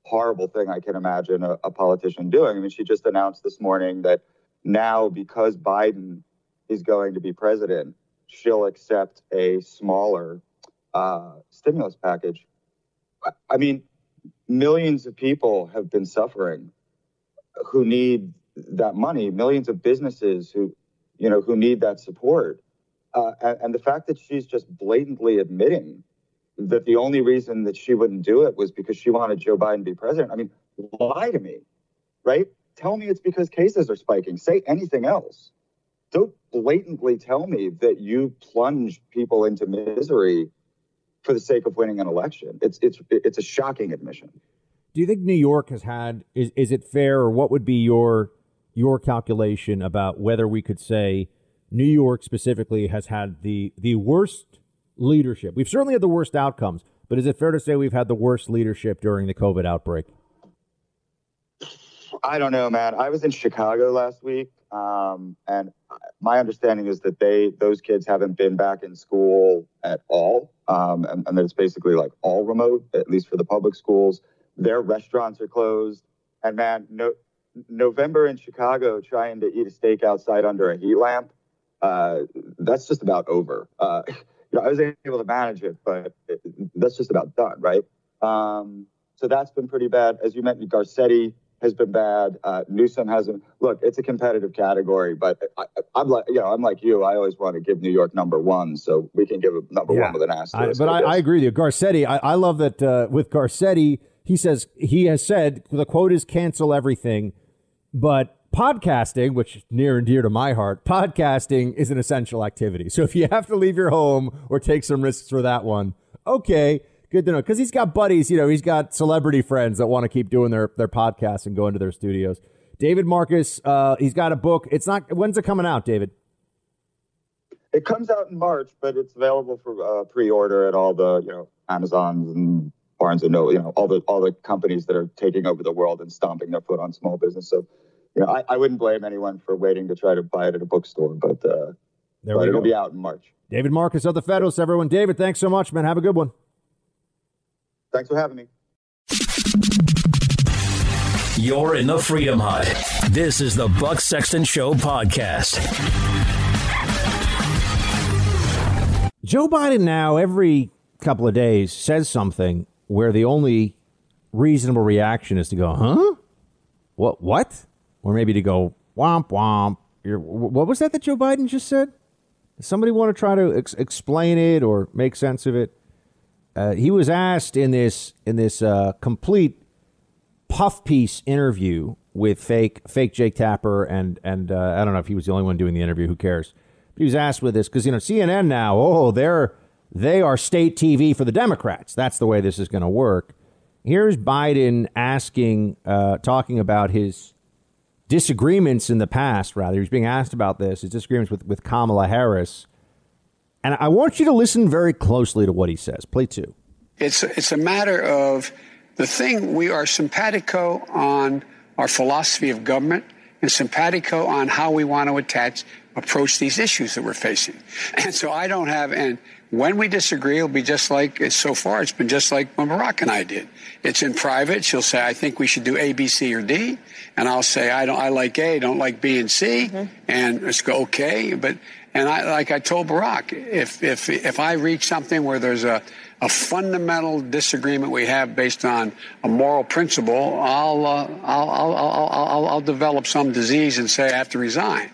horrible thing I can imagine a, a politician doing. I mean, she just announced this morning that now, because Biden is going to be president, she'll accept a smaller uh, stimulus package. I, mean, millions of people have been suffering who need that money, millions of businesses who you know, who need that support. Uh, and, and the fact that she's just blatantly admitting that the only reason that she wouldn't do it was because she wanted Joe Biden to be president. I mean, lie to me, right? Tell me it's because cases are spiking. Say anything else. Don't blatantly tell me that you plunge people into misery for the sake of winning an election. It's it's it's a shocking admission.
Do you think New York has had is is it fair or what would be your your calculation about whether we could say New York specifically has had the the worst leadership? We've certainly had the worst outcomes, but is it fair to say we've had the worst leadership during the COVID outbreak?
I don't know, man. I was in Chicago last week, um, and my understanding is that they those kids haven't been back in school at all, um, and, and that it's basically like all remote, at least for the public schools. Their restaurants are closed, and man, no, November in Chicago trying to eat a steak outside under a heat lamp, uh, that's just about over. Uh, you know, I was able to manage it, but it, that's just about done, right? Um, so that's been pretty bad. As you mentioned, Garcetti has been bad. Uh, Newsom hasn't. Look, it's a competitive category, but I, I'm like, you know, I'm like you. I always want to give New York number one, so we can give a number one with an
I,
asterisk.
but I. I agree with you. Garcetti, I, I love that uh, with Garcetti, he says he has said the quote is cancel everything, but podcasting, which is near and dear to my heart, podcasting is an essential activity. So if you have to leave your home or take some risks for that one, okay, good to know. Because he's got buddies, you know, he's got celebrity friends that want to keep doing their their podcasts and go into their studios. David Marcus, uh, he's got a book. It's not when's it coming out, David?
It comes out in March, but it's available for uh, pre-order at all the you know Amazons and Barnes and Noble, you know all the all the companies that are taking over the world and stomping their foot on small business. So, you know, I, I wouldn't blame anyone for waiting to try to buy it at a bookstore, but uh,
There
but it'll
go.
be out in March.
David Marcus of the Federalist, everyone. David, thanks so much, man. Have a good one.
Thanks for having me.
You're in the Freedom Hut. This is the Buck Sexton Show podcast.
Joe Biden now every couple of days says something where the only reasonable reaction is to go, "Huh? What? What?" Or maybe to go, "Womp womp." You're, what was that that Joe Biden just said? Does somebody want to try to ex- explain it or make sense of it? Uh, he was asked in this in this uh, complete puff piece interview with fake fake Jake Tapper and and uh, I don't know if he was the only one doing the interview. Who cares? But he was asked with this because you know CNN now. Oh, they're they are state TV for the Democrats. That's the way this is going to work. Here's Biden asking, uh, talking about his disagreements in the past. Rather, he's being asked about this his disagreements with with Kamala Harris. And I want you to listen very closely to what he says. Play two.
It's it's a matter of the thing we are simpatico on our philosophy of government and simpatico on how we want to attach approach these issues that we're facing. [LAUGHS] And so I don't have and when we disagree, it'll be just like so far. It's been just like when Barack and I did. It's in private. She'll say, "I think we should do A, B, C, or D," and I'll say, "I don't. I like A, don't like B and C," mm-hmm. and it's go okay. But and I like I told Barack, if if if I reach something where there's a a fundamental disagreement we have based on a moral principle, I'll uh, I'll, I'll, I'll, I'll develop some disease and say I have to resign.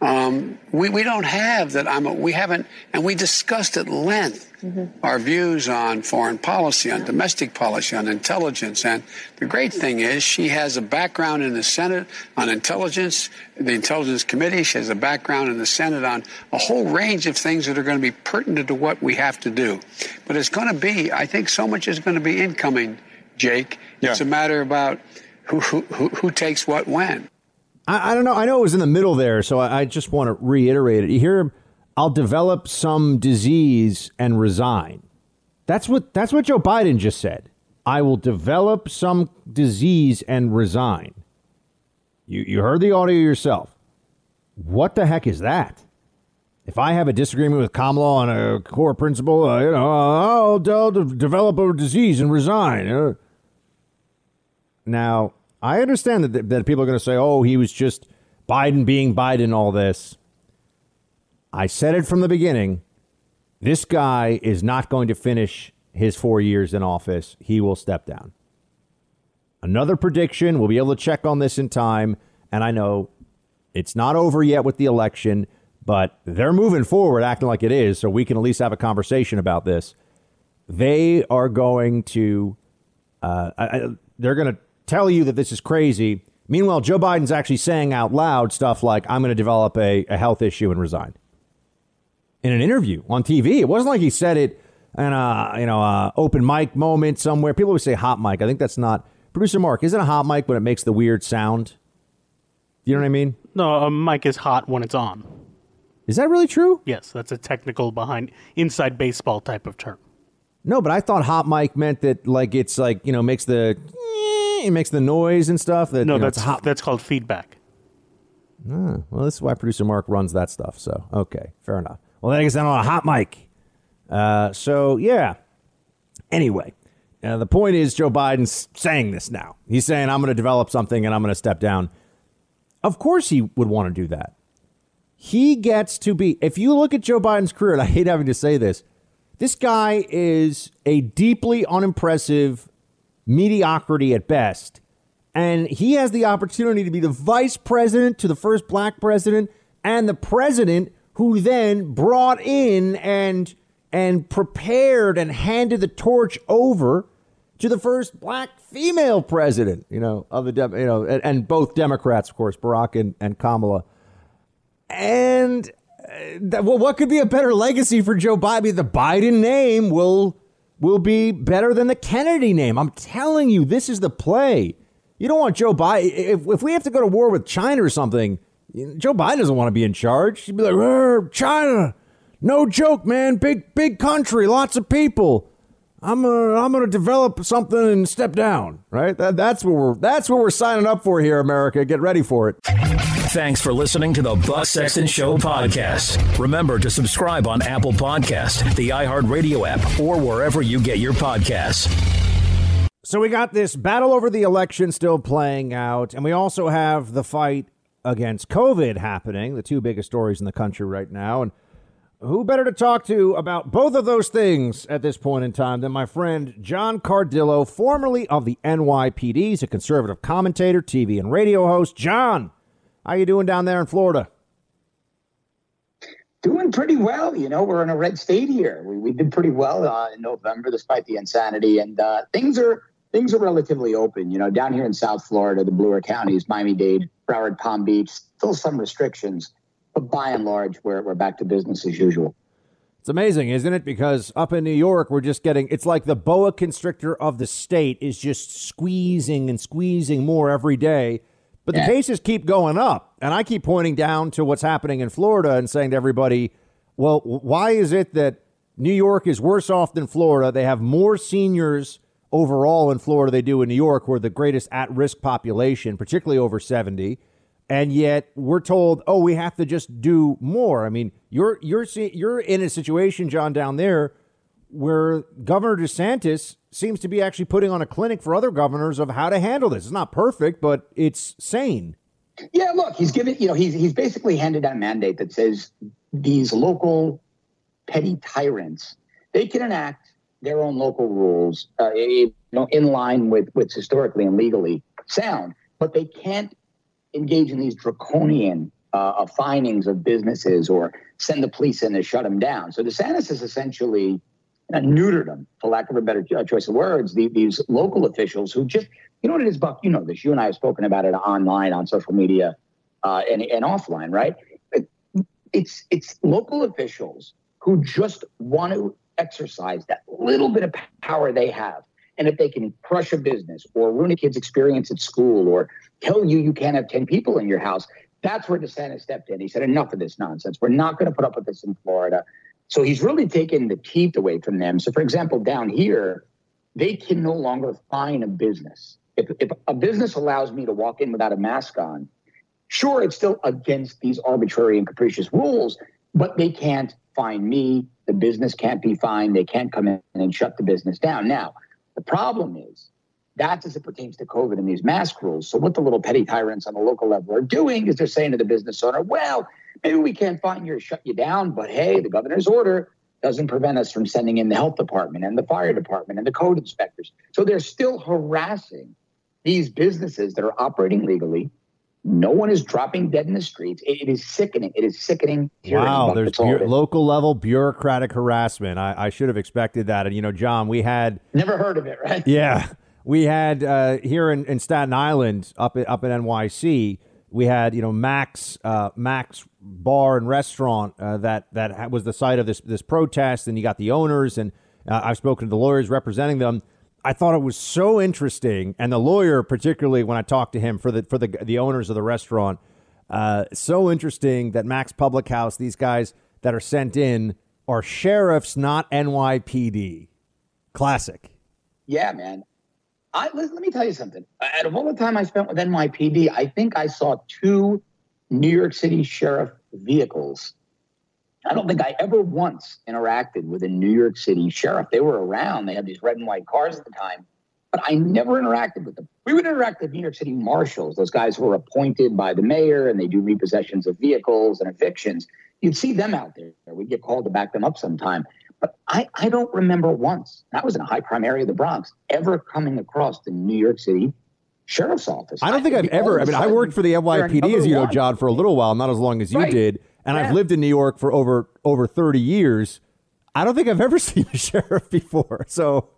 Um, we, we don't have that. I'm a, we haven't, and we discussed at length mm-hmm. our views on foreign policy, on domestic policy, on intelligence. And the great thing is, she has a background in the Senate on intelligence, the Intelligence Committee. She has a background in the Senate on a whole range of things that are going to be pertinent to what we have to do. But it's going to be, I think, so much is going to be incoming, Jake. Yeah. It's a matter about who, who, who, who takes what when.
I, I, don't know. I know it was in the middle there, so I, I just want to reiterate it. You hear, I'll develop some disease and resign. That's what that's what Joe Biden just said. I will develop some disease and resign. You you heard the audio yourself. What the heck is that? If I have a disagreement with Kamala on a core principle, uh, you know, I'll, I'll develop a disease and resign. Uh, now, I understand that, that people are going to say, oh, he was just Biden being Biden, all this. I said it from the beginning. This guy is not going to finish his four years in office. He will step down. Another prediction. We'll be able to check on this in time. And I know it's not over yet with the election, but they're moving forward acting like it is. So we can at least have a conversation about this. They are going to, uh, I, they're going to tell you that this is crazy. Meanwhile, Joe Biden's actually saying out loud stuff like, I'm going to develop a, a health issue and resign. In an interview on TV. It wasn't like he said it in a, you know, a open mic moment somewhere. People always say hot mic. I think that's not. Producer Mark, isn't a hot mic when it makes the weird sound? You know what I mean?
No, a mic is hot when it's on.
Is that really true?
Yes, that's a technical behind inside baseball type of term.
No, but I thought hot mic meant that like it's like, you know, makes the it makes the noise and stuff. That,
no,
you know,
that's hot. that's called feedback.
Ah, well, this is why producer Mark runs that stuff. So okay, fair enough. Well, then I guess I'm on a hot mic. Uh, so yeah. Anyway, uh, the point is Joe Biden's saying this now. He's saying I'm going to develop something and I'm going to step down. Of course, he would want to do that. He gets to be. If you look at Joe Biden's career, and I hate having to say this, this guy is a deeply unimpressive mediocrity at best. And he has the opportunity to be the vice president to the first black president and the president who then brought in and and prepared and handed the torch over to the first black female president, you know, of the you know, and, and both Democrats, of course, Barack and, and Kamala. And uh, well, what could be a better legacy for Joe Biden? The Biden name will will be better than the Kennedy name. I'm telling you, this is the play. You don't want Joe Biden. If, if we have to go to war with China or something, Joe Biden doesn't want to be in charge. He'd be like, China, no joke, man. Big, big country, lots of people. I'm gonna, I'm gonna develop something and step down. Right? That, that's what we're, that's what we're signing up for here, America. Get ready for it.
Thanks for listening to the Buck Sexton Show podcast. Remember to subscribe on Apple Podcast, the iHeartRadio app, or wherever you get your podcasts.
So we got this battle over the election still playing out, and we also have the fight against COVID happening, the two biggest stories in the country right now. And who better to talk to about both of those things at this point in time than my friend John Cardillo, formerly of the NYPD. He's a conservative commentator, TV and radio host. John, how you doing down there in Florida?
Doing pretty well. You know, we're in a red state here. We, we did pretty well uh, in November, despite the insanity, and uh, things are things are relatively open. You know, down here in South Florida, the bluer counties, Miami-Dade, Broward, Palm Beach, still some restrictions, but by and large, we're we're back to business as usual.
It's amazing, isn't it? Because up in New York, we're just getting it's like the boa constrictor of the state is just squeezing and squeezing more every day. But yeah. the cases keep going up. And I keep pointing down to what's happening in Florida and saying to everybody, well, why is it that New York is worse off than Florida? They have more seniors overall in Florida they do in New York, who are the greatest at risk population, particularly over 70. And yet we're told, oh, we have to just do more. I mean, you're you're you're in a situation, John, down there where Governor DeSantis seems to be actually putting on a clinic for other governors of how to handle this. It's not perfect, but it's sane.
Yeah, look, he's given, you know, he's he's basically handed out a mandate that says these local petty tyrants, they can enact their own local rules, uh, you know, in line with what's historically and legally sound, but they can't engage in these draconian uh, findings of businesses or send the police in to shut them down. So DeSantis is essentially uh, neutered them, for lack of a better choice of words, the, these local officials who just, you know what it is, Buck? You know this. You and I have spoken about it online, on social media, uh, and, and offline, right? It's it's local officials who just want to exercise that little bit of power they have. And if they can crush a business or ruin a kid's experience at school or tell you you can't have 10 people in your house, that's where DeSantis stepped in. He said, enough of this nonsense. We're not going to put up with this in Florida. So he's really taken the teeth away from them. So, for example, down here, they can no longer fine a business. If, if a business allows me to walk in without a mask on, sure, it's still against these arbitrary and capricious rules, but they can't fine me. The business can't be fined. They can't come in and shut the business down. Now, the problem is that's as it pertains to COVID and these mask rules. So, what the little petty tyrants on the local level are doing is they're saying to the business owner, well, maybe we can't fine you or shut you down, but hey, the governor's order doesn't prevent us from sending in the health department and the fire department and the code inspectors. So, they're still harassing these businesses that are operating legally no one is dropping dead in the streets. it, it is sickening. It is sickening.
Wow, there's bu- local level bureaucratic harassment. I, I, should have expected that. And you know, John, we had
never heard of it, right? [LAUGHS]
Yeah, we had uh, here in, in, Staten Island, up at, up in NYC, we had you know Max uh, Max Bar and Restaurant uh, that that was the site of this this protest, and you got the owners, and uh, I've spoken to the lawyers representing them I thought it was so interesting, and the lawyer, particularly when I talked to him for the for the the owners of the restaurant, uh, so interesting that Mac's Public House, these guys that are sent in are sheriffs, not NYPD. Classic.
Yeah, man. I let, let me tell you something. Out of all the time I spent with NYPD, I think I saw two New York City sheriff vehicles I don't think I ever once interacted with a New York City sheriff. They were around. They had these red and white cars at the time, but I never interacted with them. We would interact with New York City marshals, those guys who are appointed by the mayor and they do repossessions of vehicles and evictions. You'd see them out there. We'd get called to back them up sometime. But I, I don't remember once, that was in a high crime area of the Bronx, ever coming across the New York City sheriff's office.
I don't think I, I've ever, I mean, I worked for the NYPD, as you know, John, for a little while, not as long as you right. did and yeah. I've lived in New York for over over 30 years. I don't think I've ever [LAUGHS] seen a sheriff before. So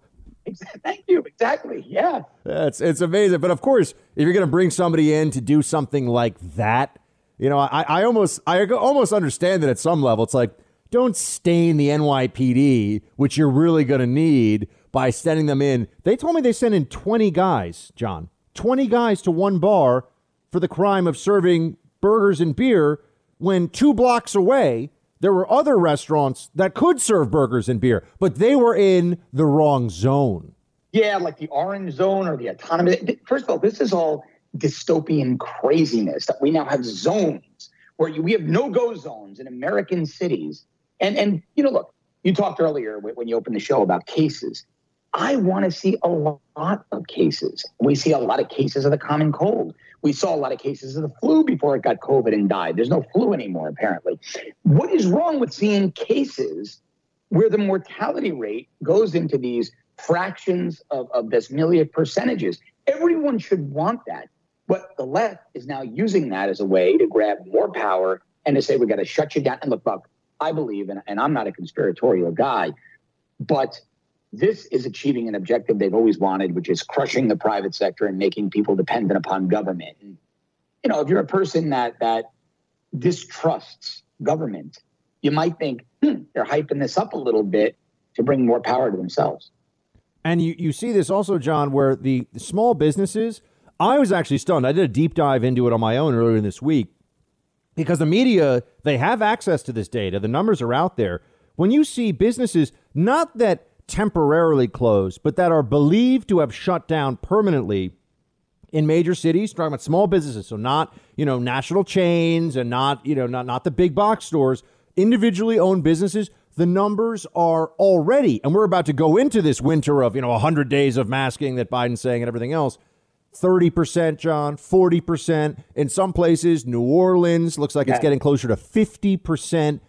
Thank you. Exactly. Yeah.
It's it's amazing. But of course, if you're going to bring somebody in to do something like that, you know, I, I almost I almost understand that at some level. It's like don't stain the NYPD, which you're really going to need by sending them in. They told me they sent in 20 guys, John, 20 guys to one bar for the crime of serving burgers and beer when two blocks away there were other restaurants that could serve burgers and beer, but they were in the wrong zone.
Yeah, like the orange zone or the autonomous. First of all, this is all dystopian craziness that we now have zones where you, we have no-go zones in American cities. And and you know, look, you talked earlier when you opened the show about cases. I want to see a lot of cases. We see a lot of cases of the common cold. We saw a lot of cases of the flu before it got COVID and died. There's no flu anymore, apparently. What is wrong with seeing cases where the mortality rate goes into these fractions of, of million percentages? Everyone should want that. But the left is now using that as a way to grab more power and to say, we got to shut you down. And look, Buck, I believe, and, and I'm not a conspiratorial guy, but this is achieving an objective they've always wanted, which is crushing the private sector and making people dependent upon government. And, you know, if you're a person that that distrusts government, you might think hmm, they're hyping this up a little bit to bring more power to themselves.
And you, you see this also, John, where the, the small businesses, I was actually stunned. I did a deep dive into it on my own earlier this week because the media, they have access to this data. The numbers are out there. When you see businesses, not that temporarily closed, but that are believed to have shut down permanently in major cities, talking about small businesses, so not, you know, national chains and not, you know, not, not the big box stores, individually owned businesses, the numbers are already, and we're about to go into this winter of, you know, 100 days of masking that Biden's saying and everything else. 30%, John, 40%. In some places, New Orleans looks like it's getting closer to 50%.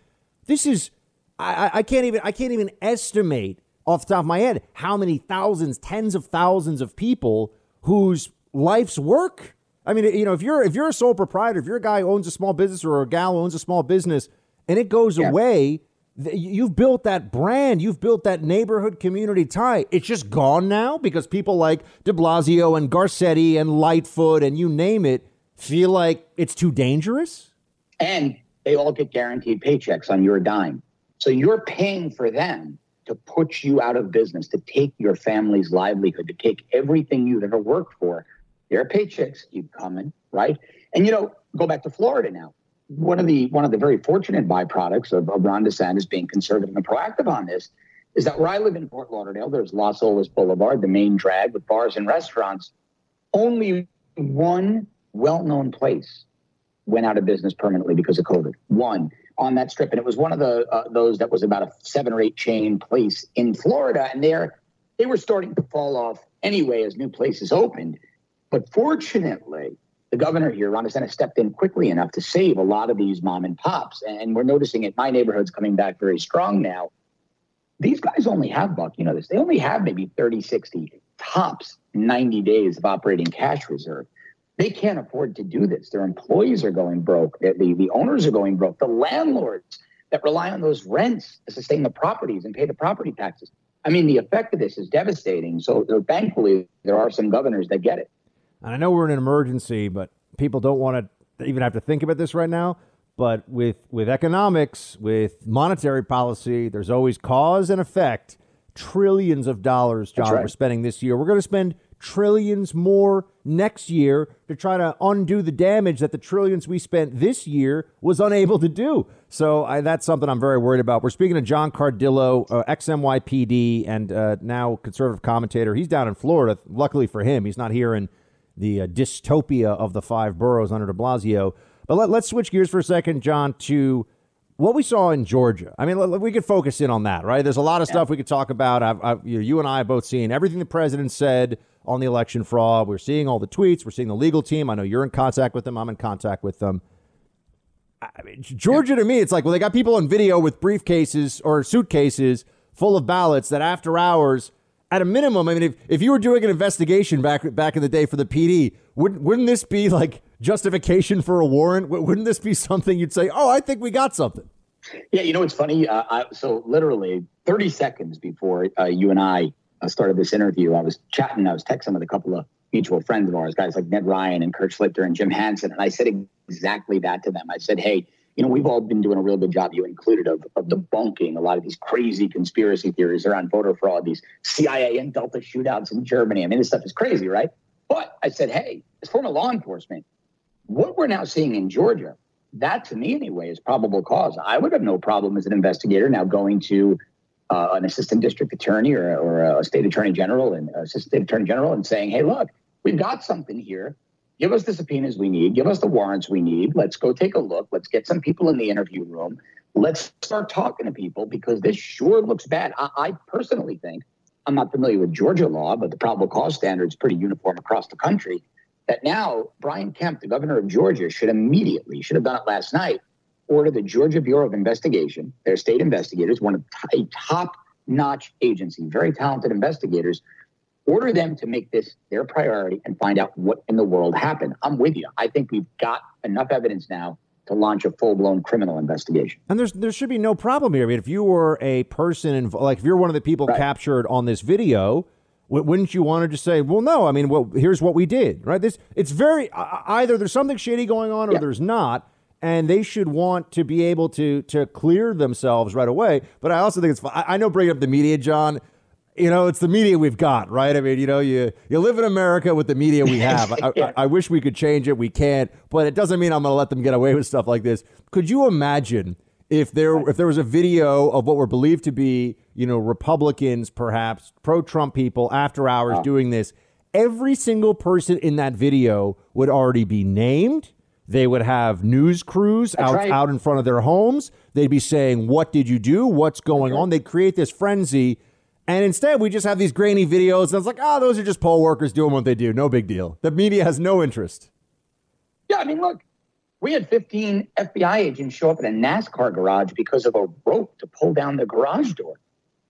This is I, I can't even I can't even estimate off the top of my head how many thousands, tens of thousands of people whose life's work. I mean, you know, if you're if you're a sole proprietor, if you're a guy who owns a small business or a gal who owns a small business, and it goes yeah. away, you've built that brand, you've built that neighborhood community tie. It's just gone now because people like De Blasio and Garcetti and Lightfoot and you name it feel like it's too dangerous.
And they all get guaranteed paychecks on your dime. So you're paying for them to put you out of business, to take your family's livelihood, to take everything you've ever worked for. Their paychecks keep coming, right? And you know, go back to Florida now. One of the one of the very fortunate byproducts of, of Ron DeSantis being conservative and proactive on this is that where I live in Fort Lauderdale, there's Las Olas Boulevard, the main drag with bars and restaurants. Only one well-known place went out of business permanently because of COVID. One on that strip, and it was one of the uh, those that was about a seven or eight chain place in Florida, and there they were starting to fall off anyway as new places opened. But fortunately, the governor here, Ron DeSantis, stepped in quickly enough to save a lot of these mom and pops, and we're noticing it. My neighborhood's coming back very strong now. These guys only have buck, you know this. They only have maybe 30, 60 tops 90 days of operating cash reserve. They can't afford to do this. Their employees are going broke. The, the, the owners are going broke. The landlords that rely on those rents to sustain the properties and pay the property taxes. I mean, the effect of this is devastating. So, so thankfully, there are some governors that get it.
And I know we're in an emergency, but people don't want to even have to think about this right now. But with with economics, with monetary policy, there's always cause and effect. Trillions of dollars, John, right. we're spending this year. We're going to spend trillions more next year to try to undo the damage that the trillions we spent this year was unable to do. So I, that's something I'm very worried about. We're speaking to John Cardillo, uh, ex-NYPD and uh, now conservative commentator. He's down in Florida. Luckily for him, he's not here in the uh, dystopia of the five boroughs under de Blasio. But let, let's switch gears for a second, John, to what we saw in Georgia. I mean, we could focus in on that, right? There's a lot of stuff we could talk about. I've, I've, you, know, you and I have both seen everything the president said on the election fraud. We're seeing all the tweets. We're seeing the legal team. I know you're in contact with them. I'm in contact with them. I mean, Georgia to me, it's like, well, they got people on video with briefcases or suitcases full of ballots that after hours, at a minimum, I mean, if, if you were doing an investigation back back in the day for the PD, wouldn't wouldn't this be like justification for a warrant? Wouldn't this be something you'd say, oh, I think we got something?
Yeah, you know, it's funny. Uh, I, so literally 30 seconds before uh, you and I uh, started this interview, I was chatting, I was texting with a couple of mutual friends of ours, guys like Ned Ryan and Kurt Schlichter and Jim Hansen. And I said exactly that to them. I said, hey, you know, we've all been doing a real good job, you included, of, of debunking a lot of these crazy conspiracy theories around voter fraud, these CIA and Delta shootouts in Germany. I mean, this stuff is crazy, right? But I said, hey, as former law enforcement, what we're now seeing in Georgia, that to me anyway is probable cause. I would have no problem as an investigator now going to uh, an assistant district attorney or, or a state attorney general and assistant attorney general and saying, hey, look, we've got something here. Give us the subpoenas we need. Give us the warrants we need. Let's go take a look. Let's get some people in the interview room. Let's start talking to people because this sure looks bad. I, I personally think, I'm not familiar with Georgia law, but the probable cause standard is pretty uniform across the country. That now Brian Kemp, the governor of Georgia, should immediately, should have done it last night, order the Georgia Bureau of Investigation, their state investigators, one of a top notch agency, very talented investigators, order them to make this their priority and find out what in the world happened. I'm with you. I think we've got enough evidence now to launch a full blown criminal investigation.
And there's there should be no problem here. I mean, if you were a person, inv- like if you're one of the people right. captured on this video, wouldn't you want to just say, well, no, I mean, well, here's what we did, right? This it's very either there's something shady going on or yeah. there's not and they should want to be able to to clear themselves right away. But I also think it's I, I know bringing up the media, John. You know, it's the media we've got, right? I mean, you know, you you live in America with the media we [LAUGHS] have. I. I, I wish we could change it. We can't, but it doesn't mean I'm going to let them get away [LAUGHS] with stuff like this. Could you imagine if there if there was a video of what were believed to be you know Republicans, perhaps pro Trump people, after hours doing this, every single person in that video would already be named. They would have news crews
That's
out
right.
out in front of their homes. They'd be saying, "What did you do? What's going on?" They'd create this frenzy. And instead, we just have these grainy videos. And it's like, oh, those are just poll workers doing what they do. No big deal. The media has no interest.
Yeah, I mean, look, we had 15 FBI agents show up at a NASCAR garage because of a rope to pull down the garage door.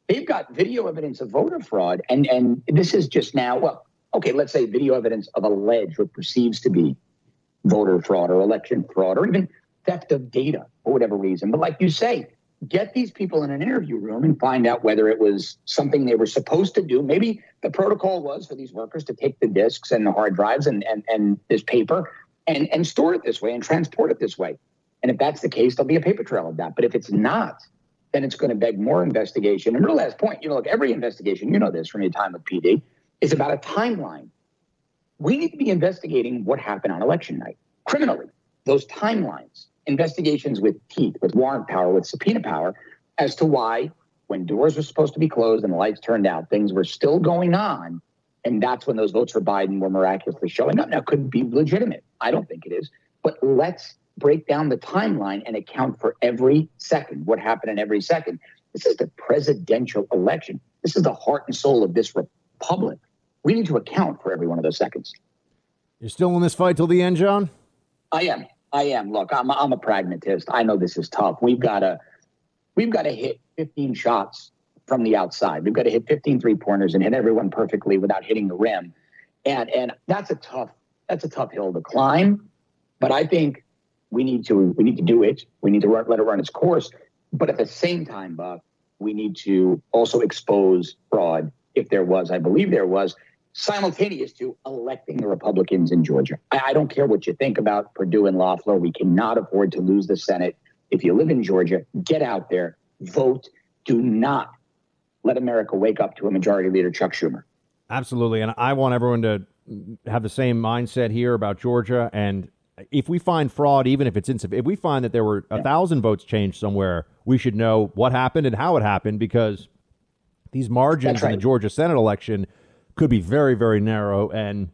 They've got video evidence of voter fraud, and and this is just now. Well, okay, let's say video evidence of alleged or perceives to be voter fraud or election fraud or even theft of data for whatever reason. But like you say, get these people in an interview room and find out whether it was something they were supposed to do. Maybe the protocol was for these workers to take the disks and the hard drives and and, and this paper and, and store it this way and transport it this way. And if that's the case, there'll be a paper trail of that. But if it's not, then it's going to beg more investigation. And real last point, you know, look, every investigation, you know this from your time with PD, is about a timeline. We need to be investigating what happened on election night criminally. Those timelines, investigations with teeth, with warrant power, with subpoena power, as to why, when doors were supposed to be closed and the lights turned out, things were still going on. And that's when those votes for Biden were miraculously showing up. Now, could be legitimate? I don't think it is. But let's break down the timeline and account for every second, what happened in every second. This is the presidential election. This is the heart and soul of this republic. We need to account for every one of those seconds.
You're still in this fight till the end, John?
I am. I am. Look, I'm, I'm a pragmatist. I know this is tough. We've got to we've got to hit 15 shots from the outside. We've got to hit 15 three pointers and hit everyone perfectly without hitting the rim. And and that's a tough that's a tough hill to climb. But I think we need to we need to do it. We need to run, let it run its course. But at the same time, Buck, we need to also expose fraud if there was. I believe there was simultaneous to electing the Republicans in Georgia. I, I don't care what you think about Perdue and Loeffler. We cannot afford to lose the Senate. If you live in Georgia, get out there, vote. Do not let America wake up to a majority leader, Chuck Schumer.
Absolutely. And I want everyone to have the same mindset here about Georgia. And if we find fraud, even if it's insufficient, if we find that there were a thousand votes changed somewhere, we should know what happened and how it happened because these margins
That's
in the. Georgia Senate election could be very, very narrow. And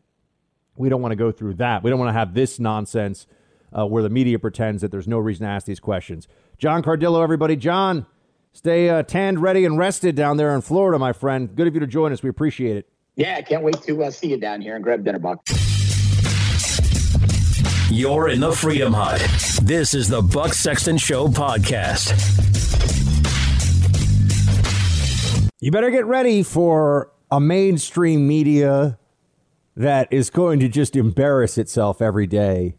we don't want to go through that. We don't want to have this nonsense uh, where the media pretends that there's no reason to ask these questions. John Cardillo, everybody. John, stay uh, tanned, ready, and rested down there in Florida, my friend. Good of you to join us. We appreciate it.
Yeah, I can't wait to uh, see you down here and grab dinner, Buck.
You're in the Freedom Hut. This is the Buck Sexton Show podcast.
You better get ready for a mainstream media that is going to just embarrass itself every day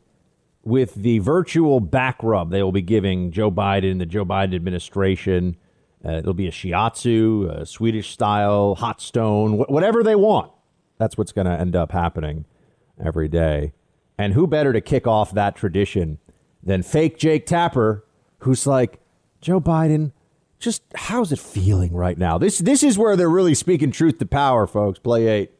with the virtual back rub they will be giving Joe Biden, the Joe Biden administration. Uh, it'll be a shiatsu, a Swedish style, hot stone, wh- whatever they want. That's what's going to end up happening every day. And who better to kick off that tradition than fake Jake Tapper, who's like, Joe Biden, just how's it feeling right now? This this is where they're really speaking truth to power, folks. Play eight.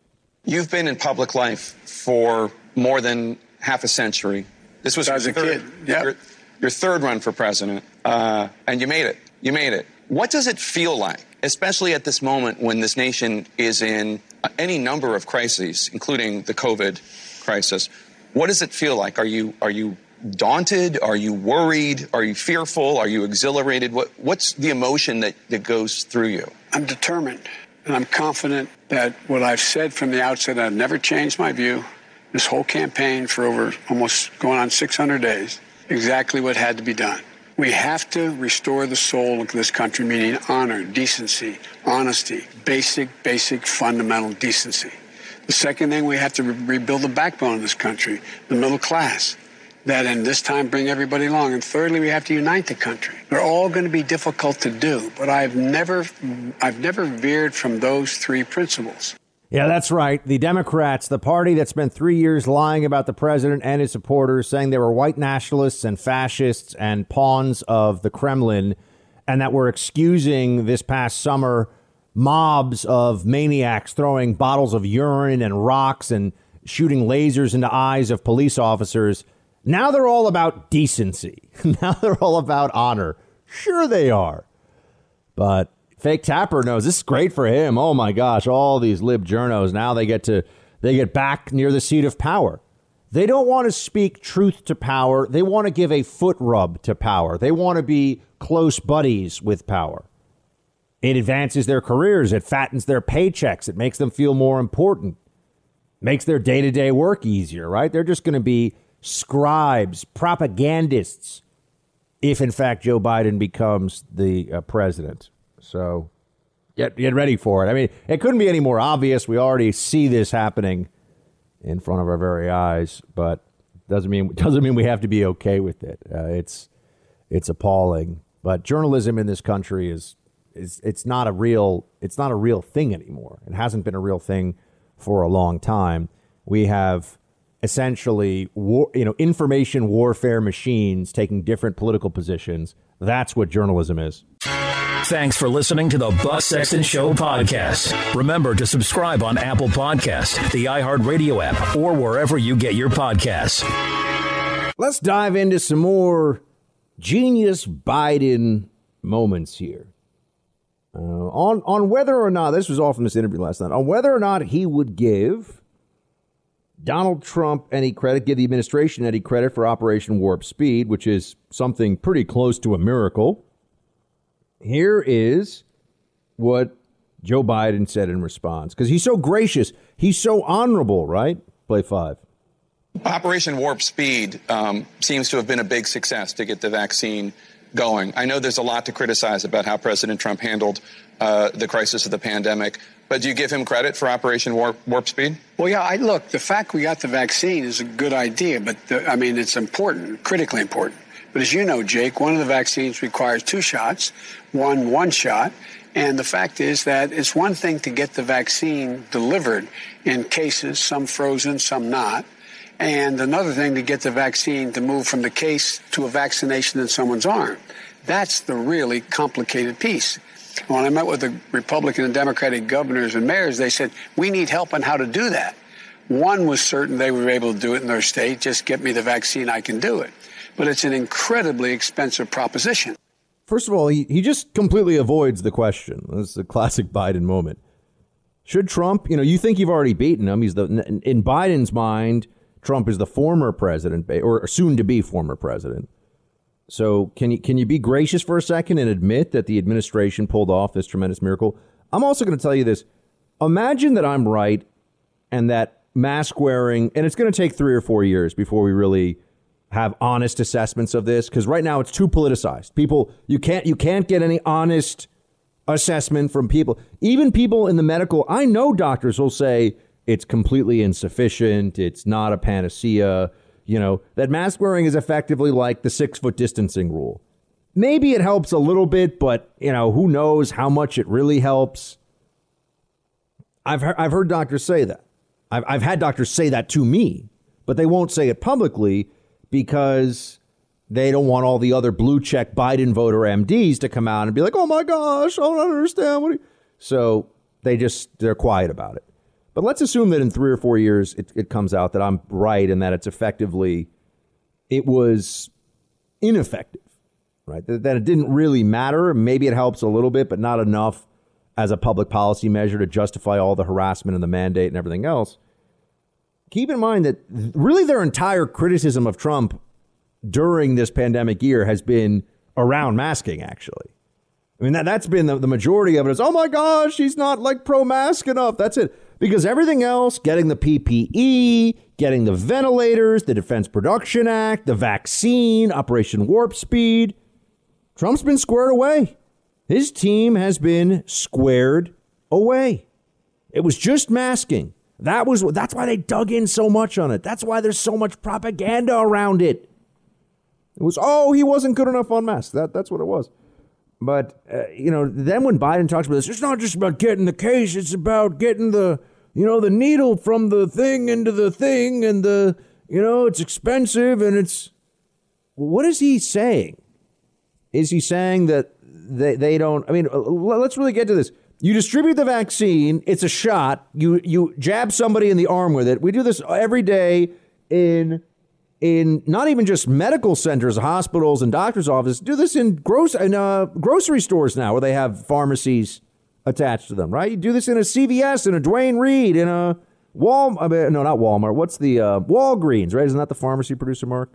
You've been in public life for more than half a century. This was
As
your
a
third,
kid, yep.
your, your third run for president, uh, and you made it. You made it. What does it feel like, especially at this moment when this nation is in any number of crises, including the COVID crisis? What does it feel like? Are you are you daunted? Are you worried? Are you fearful? Are you exhilarated? What what's the emotion that, that goes through you?
I'm determined and I'm confident that what I've said from the outset, I've never changed my view. This whole campaign for over almost going on 600 days, exactly what had to be done. We have to restore the soul of this country, meaning honor, decency, honesty, basic, basic, fundamental decency. The second thing, we have to re- rebuild the backbone of this country, the middle class that in this time bring everybody along. And thirdly, we have to unite the country. They're all going to be difficult to do, but I've never, I've never veered from those three principles.
Yeah, that's right. The Democrats, the party that spent three years lying about the president and his supporters, saying they were white nationalists and fascists and pawns of the Kremlin, and that were excusing this past summer mobs of maniacs throwing bottles of urine and rocks and shooting lasers into eyes of police officers. Now they're all about decency. [LAUGHS] now they're all about honor. Sure, they are. But fake Tapper knows this is great for him. Oh my gosh, all these lib journos now they get to they get back near the seat of power. They don't want to speak truth to power. They want to give a foot rub to power. They want to be close buddies with power. It advances their careers. It fattens their paychecks. It makes them feel more important. Makes their day to day work easier, right? They're just going to be scribes, propagandists, if in fact Joe Biden becomes the uh, president. So get get ready for it. I mean, it couldn't be any more obvious. We already see this happening in front of our very eyes, but doesn't mean [LAUGHS] doesn't mean we have to be okay with it. Uh, it's it's appalling. But journalism in this country is is it's not a real it's not a real thing anymore. It hasn't been a real thing for a long time. We have essentially war, you know information warfare machines taking different political positions. That's what journalism is.
Thanks for listening to the Buck Sexton Show podcast. Remember to subscribe on Apple Podcast, the iHeartRadio app, or wherever you get your podcasts.
Let's dive into some more genius Biden moments here. Uh, on on whether or not this was all from this interview last night on whether or not he would give Donald Trump any credit, give the administration any credit for Operation Warp Speed, which is something pretty close to a miracle. Here is what Joe Biden said in response because he's so gracious, he's so honorable, right? Play five.
Operation Warp Speed um, seems to have been a big success to get the vaccine going. I know there's a lot to criticize about how President Trump handled uh, the crisis of the pandemic, but do you give him credit for Operation Warp, Warp Speed?
Well, yeah, I look, the fact we got the vaccine is a good idea, but the, I mean, it's important, critically important. But as you know, Jake, one of the vaccines requires two shots, one one shot. And the fact is that it's one thing to get the vaccine delivered in cases, some frozen, some not. And another thing to get the vaccine to move from the case to a vaccination in someone's arm. That's the really complicated piece. When I met with the Republican and Democratic governors and mayors, they said, we need help on how to do that. One was certain they were able to do it in their state. Just get me the vaccine, I can do it. But it's an incredibly expensive proposition.
First of all, he, he just completely avoids the question. This is a classic Biden moment. Should Trump, you know, you think you've already beaten him. He's the, in Biden's mind, Trump is the former president or soon to be former president. So can you can you be gracious for a second and admit that the administration pulled off this tremendous miracle? I'm also going to tell you this. Imagine that I'm right and that mask wearing and it's going to take 3 or 4 years before we really have honest assessments of this because right now it's too politicized. People you can't you can't get any honest assessment from people. Even people in the medical, I know doctors will say it's completely insufficient, it's not a panacea you know, that mask wearing is effectively like the six foot distancing rule. Maybe it helps a little bit, but, you know, who knows how much it really helps. I've, he- I've heard doctors say that. I've, I've had doctors say that to me, but they won't say it publicly because they don't want all the other blue check Biden voter MDs to come out and be like, oh my gosh, I don't understand. What so they just, they're quiet about it. But let's assume that in three or four years it, it comes out that I'm right and that it's effectively, it was ineffective, right? That, that it didn't really matter. Maybe it helps a little bit, but not enough as a public policy measure to justify all the harassment and the mandate and everything else. Keep in mind that really their entire criticism of Trump during this pandemic year has been around masking, actually. I mean, that, that's been the, the majority of it is, oh my gosh, he's not like pro mask enough. That's it because everything else, getting the PPE, getting the ventilators, the Defense Production Act, the vaccine, Operation Warp Speed, Trump's been squared away. His team has been squared away. It was just masking. That was that's why they dug in so much on it. That's why there's so much propaganda around it. It was oh he wasn't good enough on masks. That that's what it was. But uh, you know, then when Biden talks about this, it's not just about getting the case; it's about getting the you know, the needle from the thing into the thing and the, you know, it's expensive and it's. What is he saying? Is he saying that they, they don't? I mean, let's really get to this. You distribute the vaccine, it's a shot. You, you jab somebody in the arm with it. We do this every day in in not even just medical centers, hospitals, and doctors' offices. Do this in gross in uh, grocery stores now, where they have pharmacies attached to them. Right? You do this in a CVS, in a Duane Reade, in a Wal. I mean, no, not Walmart. What's the uh, Walgreens? Right? Isn't that the pharmacy producer, Mark?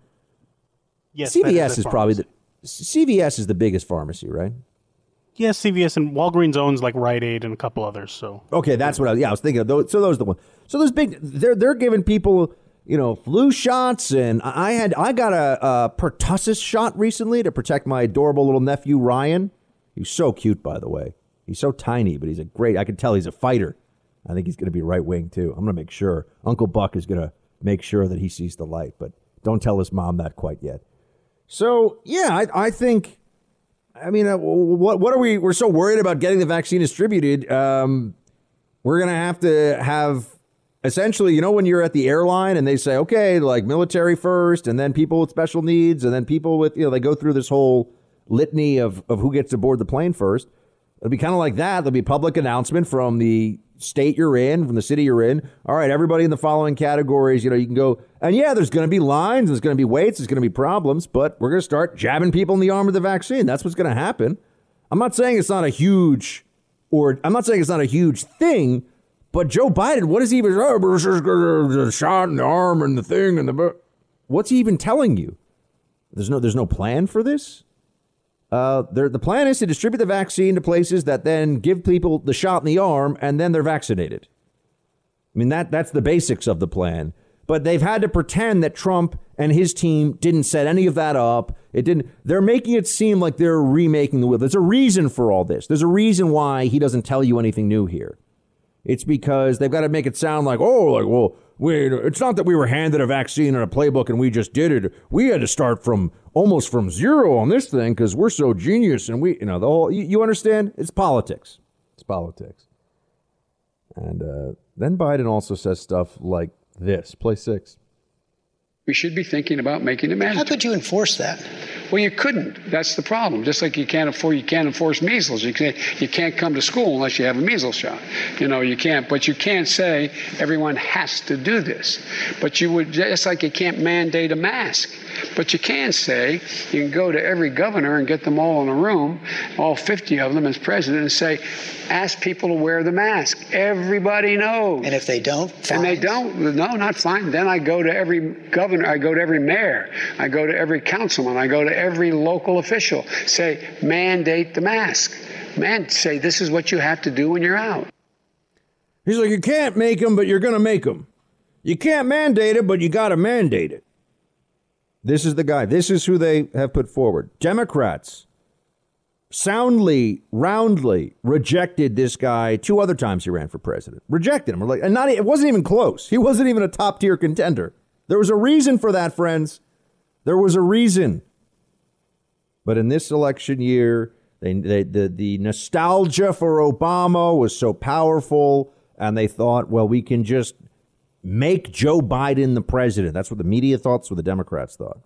Yes,
CVS
is
is, probably the CVS is the biggest pharmacy, right?
Yes, CVS and Walgreens owns like Rite Aid and a couple others. So
Okay, that's what I, yeah, I was thinking of. Those, so those are the ones. So those big, they're they're giving people, you know, flu shots, and I had I got a, a pertussis shot recently to protect my adorable little nephew Ryan. He's so cute, by the way. He's so tiny, but he's a great. I can tell he's a fighter. I think he's going to be right wing too. I'm going to make sure Uncle Buck is going to make sure that he sees the light, but don't tell his mom that quite yet. So yeah, I, I think. I mean, uh, what what are we? We're so worried about getting the vaccine distributed. Um, we're gonna have to have essentially, you know, when you're at the airline and they say, okay, like military first, and then people with special needs, and then people with, you know, they go through this whole litany of of who gets to board the plane first. It'll be kind of like that. There'll be public announcement from the state you're in, from the city you're in. All right, everybody in the following categories, you know, you can go. And yeah, there's going to be lines, there's going to be waits, there's going to be problems, but we're going to start jabbing people in the arm with the vaccine. That's what's going to happen. I'm not saying it's not a huge, or I'm not saying it's not a huge thing, but Joe Biden, what is he even? Oh, a shot in the arm and the thing and the. What's he even telling you? There's no, there's no plan for this. Uh, the plan is to distribute the vaccine to places that then give people the shot in the arm and then they're vaccinated. I mean, that, that's the basics of the plan. But they've had to pretend that Trump and his team didn't set any of that up. It didn't. They're making it seem like they're remaking the wheel. There's a reason for all this. There's a reason why he doesn't tell you anything new here. It's because they've got to make it sound like, oh, like, well, we, it's not that we were handed a vaccine and a playbook and we just did it. We had to start from almost from zero on this thing because we're so genius and we, you know, the whole, you, you understand? It's politics. It's politics. And uh, then Biden also says stuff like this. Play six.
We should be thinking about making it mandatory.
How could you enforce that?
Well, you couldn't. That's the problem. Just like you can't afford, you can't enforce measles. You can't, you can't come to school unless you have a measles shot. You know, you can't. But you can't say everyone has to do this. But you would just like you can't mandate a mask. But you can say you can go to every governor and get them all in a room, all 50 of them as president, and say, ask people to wear the mask. Everybody knows.
And if they don't,
and they don't, no, not fine. Then I go to every governor, I go to every mayor, I go to every councilman, I go to every local official. Say, mandate the mask. Man, say this is what you have to do when you're out.
He's like, you can't make them, but you're going to make them. You can't mandate it, but you got to mandate it. This is the guy. This is who they have put forward. Democrats soundly, roundly rejected this guy two other times he ran for president. Rejected him. Like, and not it wasn't even close. He wasn't even a top tier contender. There was a reason for that, friends. There was a reason. But in this election year, they, they, the, the nostalgia for Obama was so powerful, and they thought, well, we can just make Joe Biden the president. That's what the media thought, that's what the Democrats thought.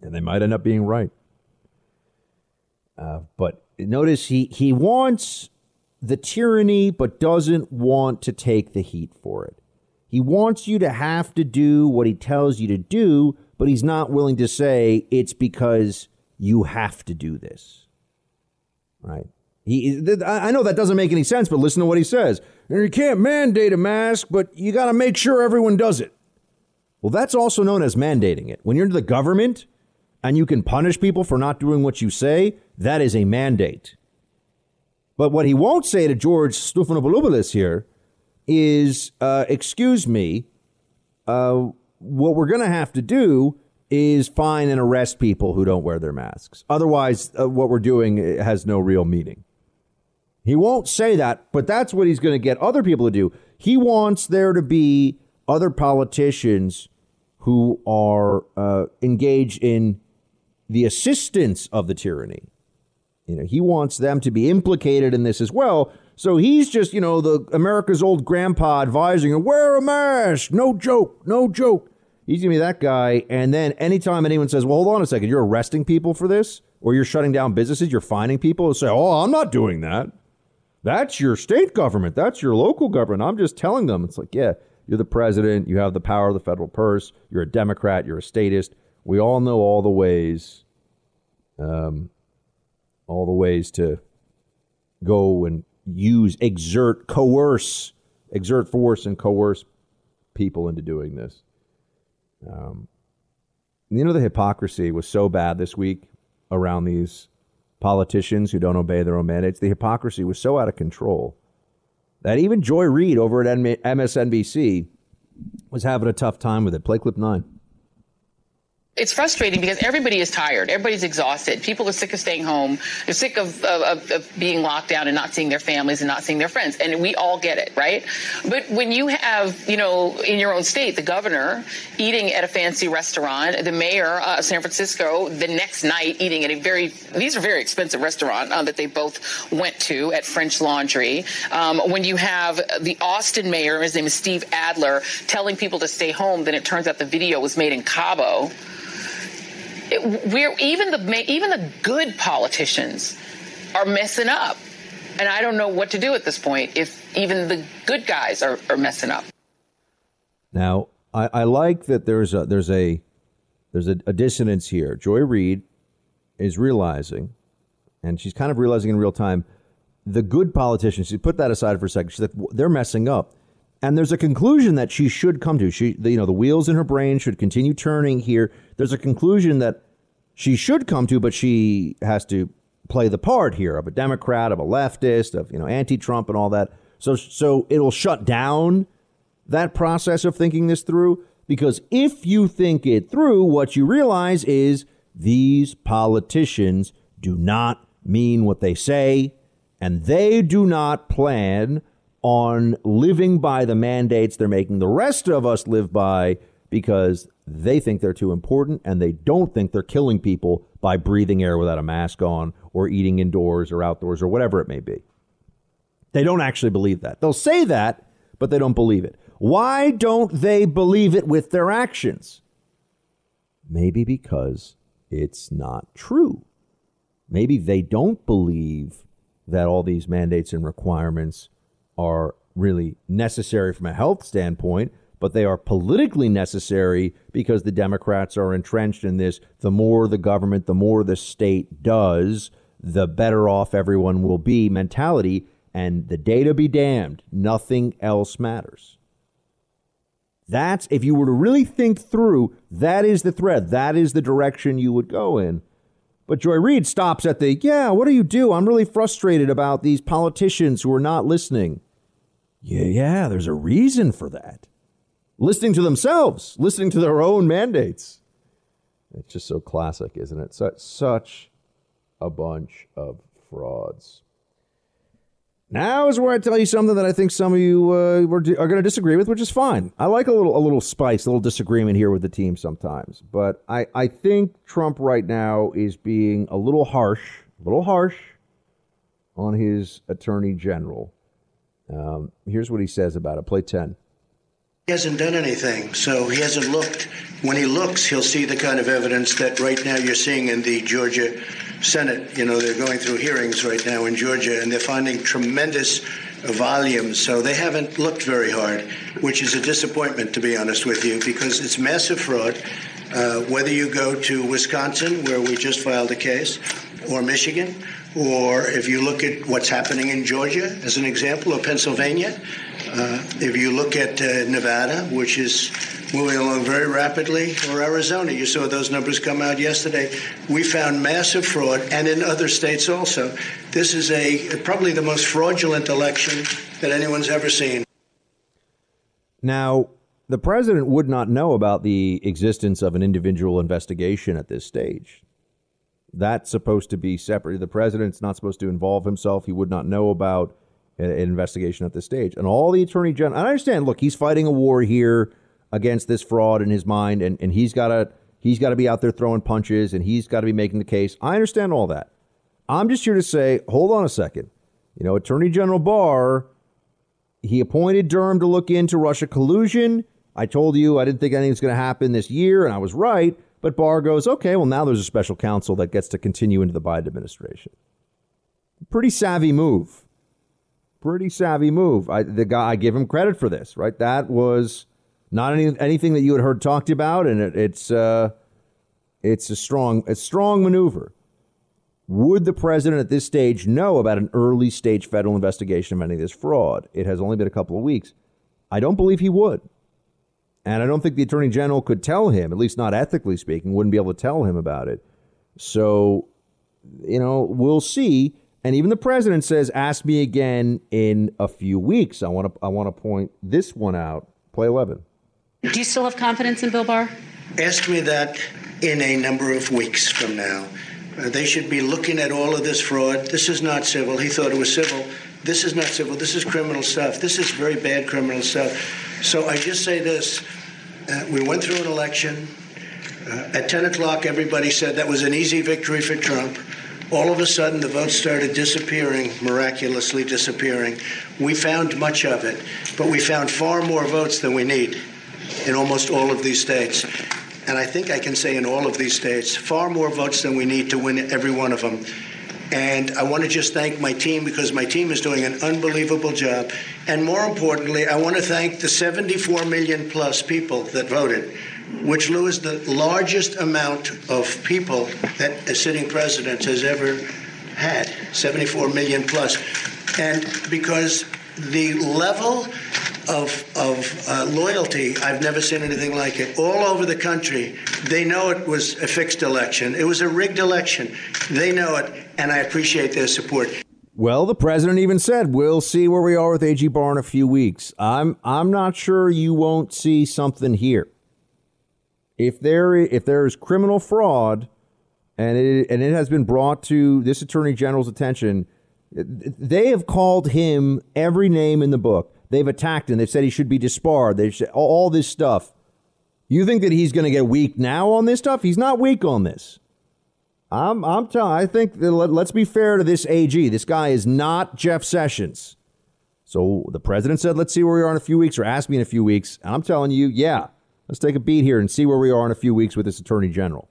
And they might end up being right. Uh, but notice he, he wants the tyranny, but doesn't want to take the heat for it. He wants you to have to do what he tells you to do, but he's not willing to say it's because you have to do this. Right? He, I know that doesn't make any sense, but listen to what he says. You can't mandate a mask, but you got to make sure everyone does it. Well, that's also known as mandating it. When you're in the government and you can punish people for not doing what you say, that is a mandate. But what he won't say to George Stephanopoulos here is, uh, excuse me, uh, what we're going to have to do is fine and arrest people who don't wear their masks. Otherwise, uh, what we're doing has no real meaning. He won't say that, but that's what he's going to get other people to do. He wants there to be other politicians who are uh, engaged in the assistance of the tyranny. You know, he wants them to be implicated in this as well. So he's just, you know, the America's old grandpa advising, wear a mask, no joke, no joke. He's gonna be that guy. And then anytime anyone says, well, hold on a second, you're arresting people for this, or you're shutting down businesses, you're fining people, he'll say, oh, I'm not doing that. That's your state government. That's your local government. I'm just telling them. It's like, yeah, You're the president. You have the power of the federal purse. You're a Democrat. You're a statist. We all know all the ways, um, all the ways to go and use, exert, coerce, exert force and coerce people into doing this. Um, you know, the hypocrisy was so bad this week around these politicians who don't obey their own mandates. The hypocrisy was so out of control that even Joy Reid over at MSNBC was having a tough time with it. Play clip nine
it's frustrating because everybody is tired. Everybody's exhausted. People are sick of staying home. They're sick of, of, of, being locked down and not seeing their families and not seeing their friends. And we all get it, right? But when you have, you know, in your own state, the governor eating at a fancy restaurant, the mayor uh, of San Francisco the next night eating at a very, these are very expensive restaurant uh, that they both went to at French Laundry. Um, when you have the Austin mayor, his name is Steve Adler, telling people to stay home, then it turns out the video was made in Cabo we're even the even the good politicians are messing up, and I don't know what to do at this point if even the good guys are, are messing up.
Now, I, I like that there's a there's a there's a, a dissonance here. Joy Reid is realizing, and she's kind of realizing in real time, the good politicians. She put that aside for a second. She's like, they're messing up. And there's a conclusion that she should come to. She, you know, the wheels in her brain should continue turning here. There's a conclusion that she should come to, but she has to play the part here of a Democrat, of a leftist, of you know, anti-Trump and all that. So, so it'll shut down that process of thinking this through. Because if you think it through, what you realize is these politicians do not mean what they say, and they do not plan on living by the mandates they're making the rest of us live by because they think they're too important and they don't think they're killing people by breathing air without a mask on or eating indoors or outdoors or whatever it may be. They don't actually believe that. They'll say that, but they don't believe it. Why don't they believe it with their actions? Maybe because it's not true. Maybe they don't believe that all these mandates and requirements are really necessary from a health standpoint, but they are politically necessary because the Democrats are entrenched in this. The more the government, the more the state does, the better off everyone will be mentality. And the data be damned, nothing else matters. That's, if you were to really think through, that is the thread. That is the direction you would go in. But Joy Reid stops at the, yeah, what do you do? I'm really frustrated about these politicians who are not listening. Yeah, yeah, there's a reason for that. Listening to themselves, listening to their own mandates. It's just so classic, isn't it? Such, such a bunch of frauds. Now is where I tell you something that I think some of you uh, are going to disagree with, which is fine. I like a little a little spice, a little disagreement here with the team sometimes, but I, I think Trump right now is being a little harsh, a little harsh on his attorney general. Um, here's what he says about it. Play 10.
He hasn't done anything, so he hasn't looked. When he looks, he'll see the kind of evidence that right now you're seeing in the Georgia Senate. You know, they're going through hearings right now in Georgia, and they're finding tremendous volumes. So they haven't looked very hard, which is a disappointment, to be honest with you, because it's massive fraud. Uh, whether you go to Wisconsin, where we just filed a case, or Michigan, or if you look at what's happening in Georgia, as an example, or Pennsylvania, uh, if you look at uh, Nevada, which is moving along very rapidly, or Arizona, you saw those numbers come out yesterday. We found massive fraud, and in other states also. This is a probably the most fraudulent election that anyone's ever seen.
Now, the president would not know about the existence of an individual investigation at this stage. That's supposed to be separate. The president's not supposed to involve himself. He would not know about an investigation at this stage. And all the attorney general, I understand. Look, he's fighting a war here against this fraud in his mind, and, and he's got to he's got to be out there throwing punches, and he's got to be making the case. I understand all that. I'm just here to say, hold on a second. You know, Attorney General Barr, he appointed Durham to look into Russia collusion. I told you I didn't think anything was going to happen this year, and I was right. But Barr goes, okay, well, now there's a special counsel that gets to continue into the Biden administration. Pretty savvy move. pretty savvy move. I, the guy, I give him credit for this, right? That was not any, anything that you had heard talked about, and it, it's uh, it's a strong, a strong maneuver. Would the president at this stage know about an early stage federal investigation of any of this fraud? It has only been a couple of weeks. I don't believe he would. And I don't think the attorney general could tell him, at least not ethically speaking, wouldn't be able to tell him about it. So, you know, we'll see. And even the president says, "Ask me again in a few weeks." I want to I want to point this one out. Play eleven.
Do you still have confidence in Bill Barr?
Ask me that in a number of weeks from now. Uh, they should be looking at all of this fraud. This is not civil. He thought it was civil. This is not civil. This is criminal stuff. This is very bad criminal stuff. So I just say this uh, we went through an election. Uh, at 10 o'clock, everybody said that was an easy victory for Trump. All of a sudden, the votes started disappearing, miraculously disappearing. We found much of it, but we found far more votes than we need in almost all of these states. And I think I can say in all of these states, far more votes than we need to win every one of them. And I want to just thank my team because my team is doing an unbelievable job. And more importantly, I want to thank the 74 million plus people that voted, which, Lou, is the largest amount of people that a sitting president has ever had 74 million plus. And because the level of, of uh, loyalty, I've never seen anything like it. All over the country, they know it was a fixed election. It was a rigged election. They know it, and I appreciate their support.
Well, the president even said, "We'll see where we are with AG Barr in a few weeks." I'm I'm not sure you won't see something here. If there if there is criminal fraud, and it and it has been brought to this attorney general's attention, they have called him every name in the book. They've attacked him. They've said he should be disbarred. They've said all this stuff. You think that he's going to get weak now on this stuff? He's not weak on this. I'm, I'm telling. I think let, let's be fair to this AG. This guy is not Jeff Sessions. So the president said, "Let's see where we are in a few weeks," or ask me in a few weeks. And I'm telling you, yeah, let's take a beat here and see where we are in a few weeks with this attorney general.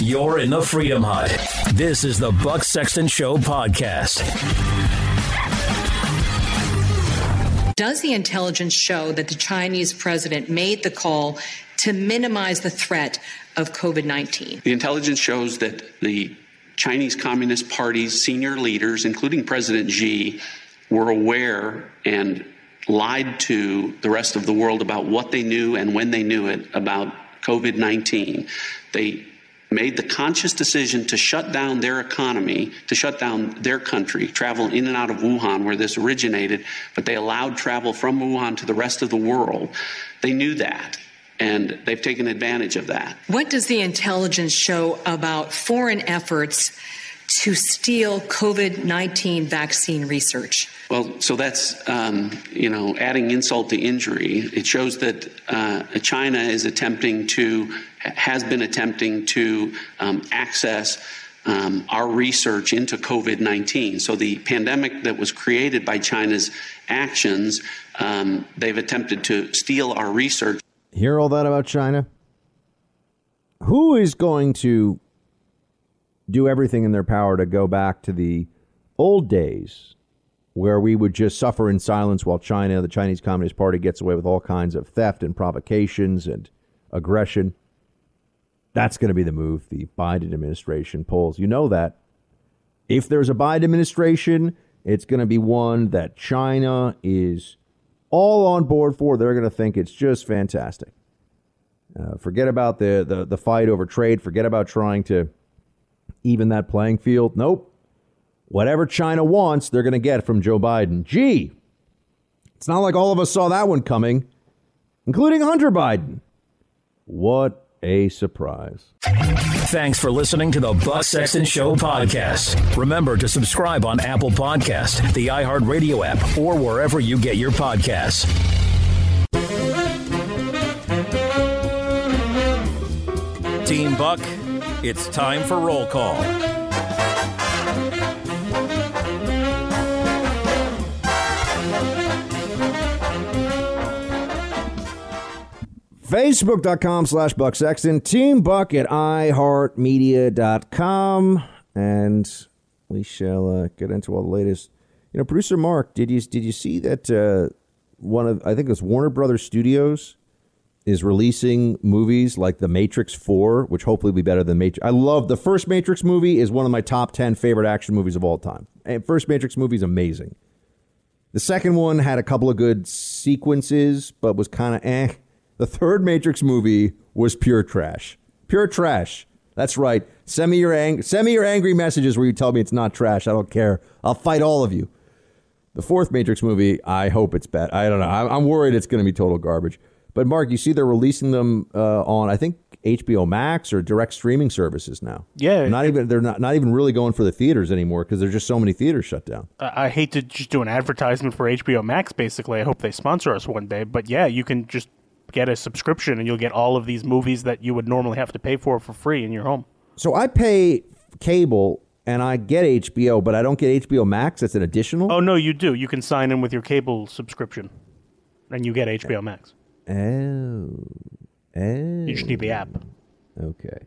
You're in the Freedom Hut. This is the Buck Sexton Show podcast.
Does the intelligence show that the Chinese president made the call to minimize the threat of COVID 19?
The intelligence shows that the Chinese Communist Party's senior leaders, including President Xi, were aware and lied to the rest of the world about what they knew and when they knew it about COVID 19. They made the conscious decision to shut down their economy, to shut down their country, travel in and out of Wuhan, where this originated, but they allowed travel from Wuhan to the rest of the world. They knew that. And they've taken advantage of that.
What does the intelligence show about foreign efforts to steal COVID 19 vaccine research?
Well, so that's, um, you know, adding insult to injury. It shows that uh, China is attempting to, has been attempting to um, access um, our research into COVID 19. So the pandemic that was created by China's actions, um, they've attempted to steal our research.
Hear all that about China? Who is going to do everything in their power to go back to the old days where we would just suffer in silence while China, the Chinese Communist Party, gets away with all kinds of theft and provocations and aggression. That's going to be the move the Biden administration pulls. You know that. If there's a Biden administration, it's going to be one that China is all on board for. They're going to think it's just fantastic. Uh, forget about the, the the fight over trade. Forget about trying to even that playing field. Nope. Whatever China wants, they're going to get from Joe Biden. Gee, it's not like all of us saw that one coming, including Hunter Biden. What a surprise.
Thanks for listening to the Buck Sexton Show podcast. Remember to subscribe on Apple Podcast, the iHeartRadio app, or wherever you get your podcasts.
Team Buck, it's time for roll call.
Facebook.com slash Buck Sexton, Team Buck at iHeartMedia.com. And we shall uh, get into all the latest. You know, producer Mark, did you did you see that uh, one of I think it's Warner Brothers Studios is releasing movies like The Matrix Four, which hopefully will be better than Matrix. I love the first Matrix movie is one of my top ten favorite action movies of all time. And first Matrix movie is amazing. The second one had a couple of good sequences, but was kind of eh. The third Matrix movie was pure trash. Pure trash. That's right. Send me your ang- send me your angry messages where you tell me it's not trash. I don't care. I'll fight all of you. The fourth Matrix movie, I hope it's bad. I don't know. I'm, I'm worried it's going to be total garbage. But Mark, you see they're releasing them uh, on I think HBO Max or direct streaming services now.
Yeah,
not even they're not not even really going for the theaters anymore because there's just so many theaters shut down.
I I hate to just do an advertisement for HBO Max. Basically, I hope they sponsor us one day. But yeah, you can just get a subscription and you'll get all of these movies that you would normally have to pay for for free in your home.
So I pay cable and I get HBO, but I don't get HBO Max. That's an additional.
Oh no, you do. You can sign in with your cable subscription, and you get HBO Max.
Oh. Oh.
You just need the app.
Okay.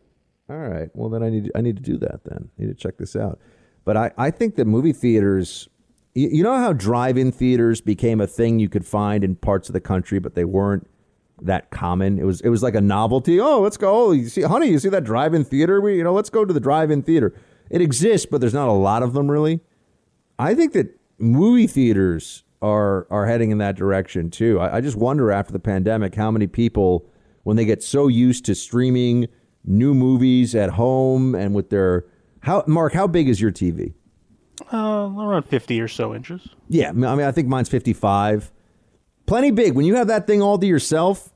All right. Well, then I need I need to do that. Then I need to check this out. But I I think that movie theaters. You, you know how drive-in theaters became a thing you could find in parts of the country, but they weren't that common. It was it was like a novelty. Oh, let's go. Oh, you see, honey, you see that drive-in theater? We you know, let's go to the drive-in theater. It exists, but there's not a lot of them really. I think that movie theaters are are heading in that direction too. I, I just wonder after the pandemic how many people, when they get so used to streaming new movies at home and with their how Mark, how big is your TV?
Uh, around fifty or so inches.
Yeah, I mean, I think mine's 55. Plenty big. When you have that thing all to yourself,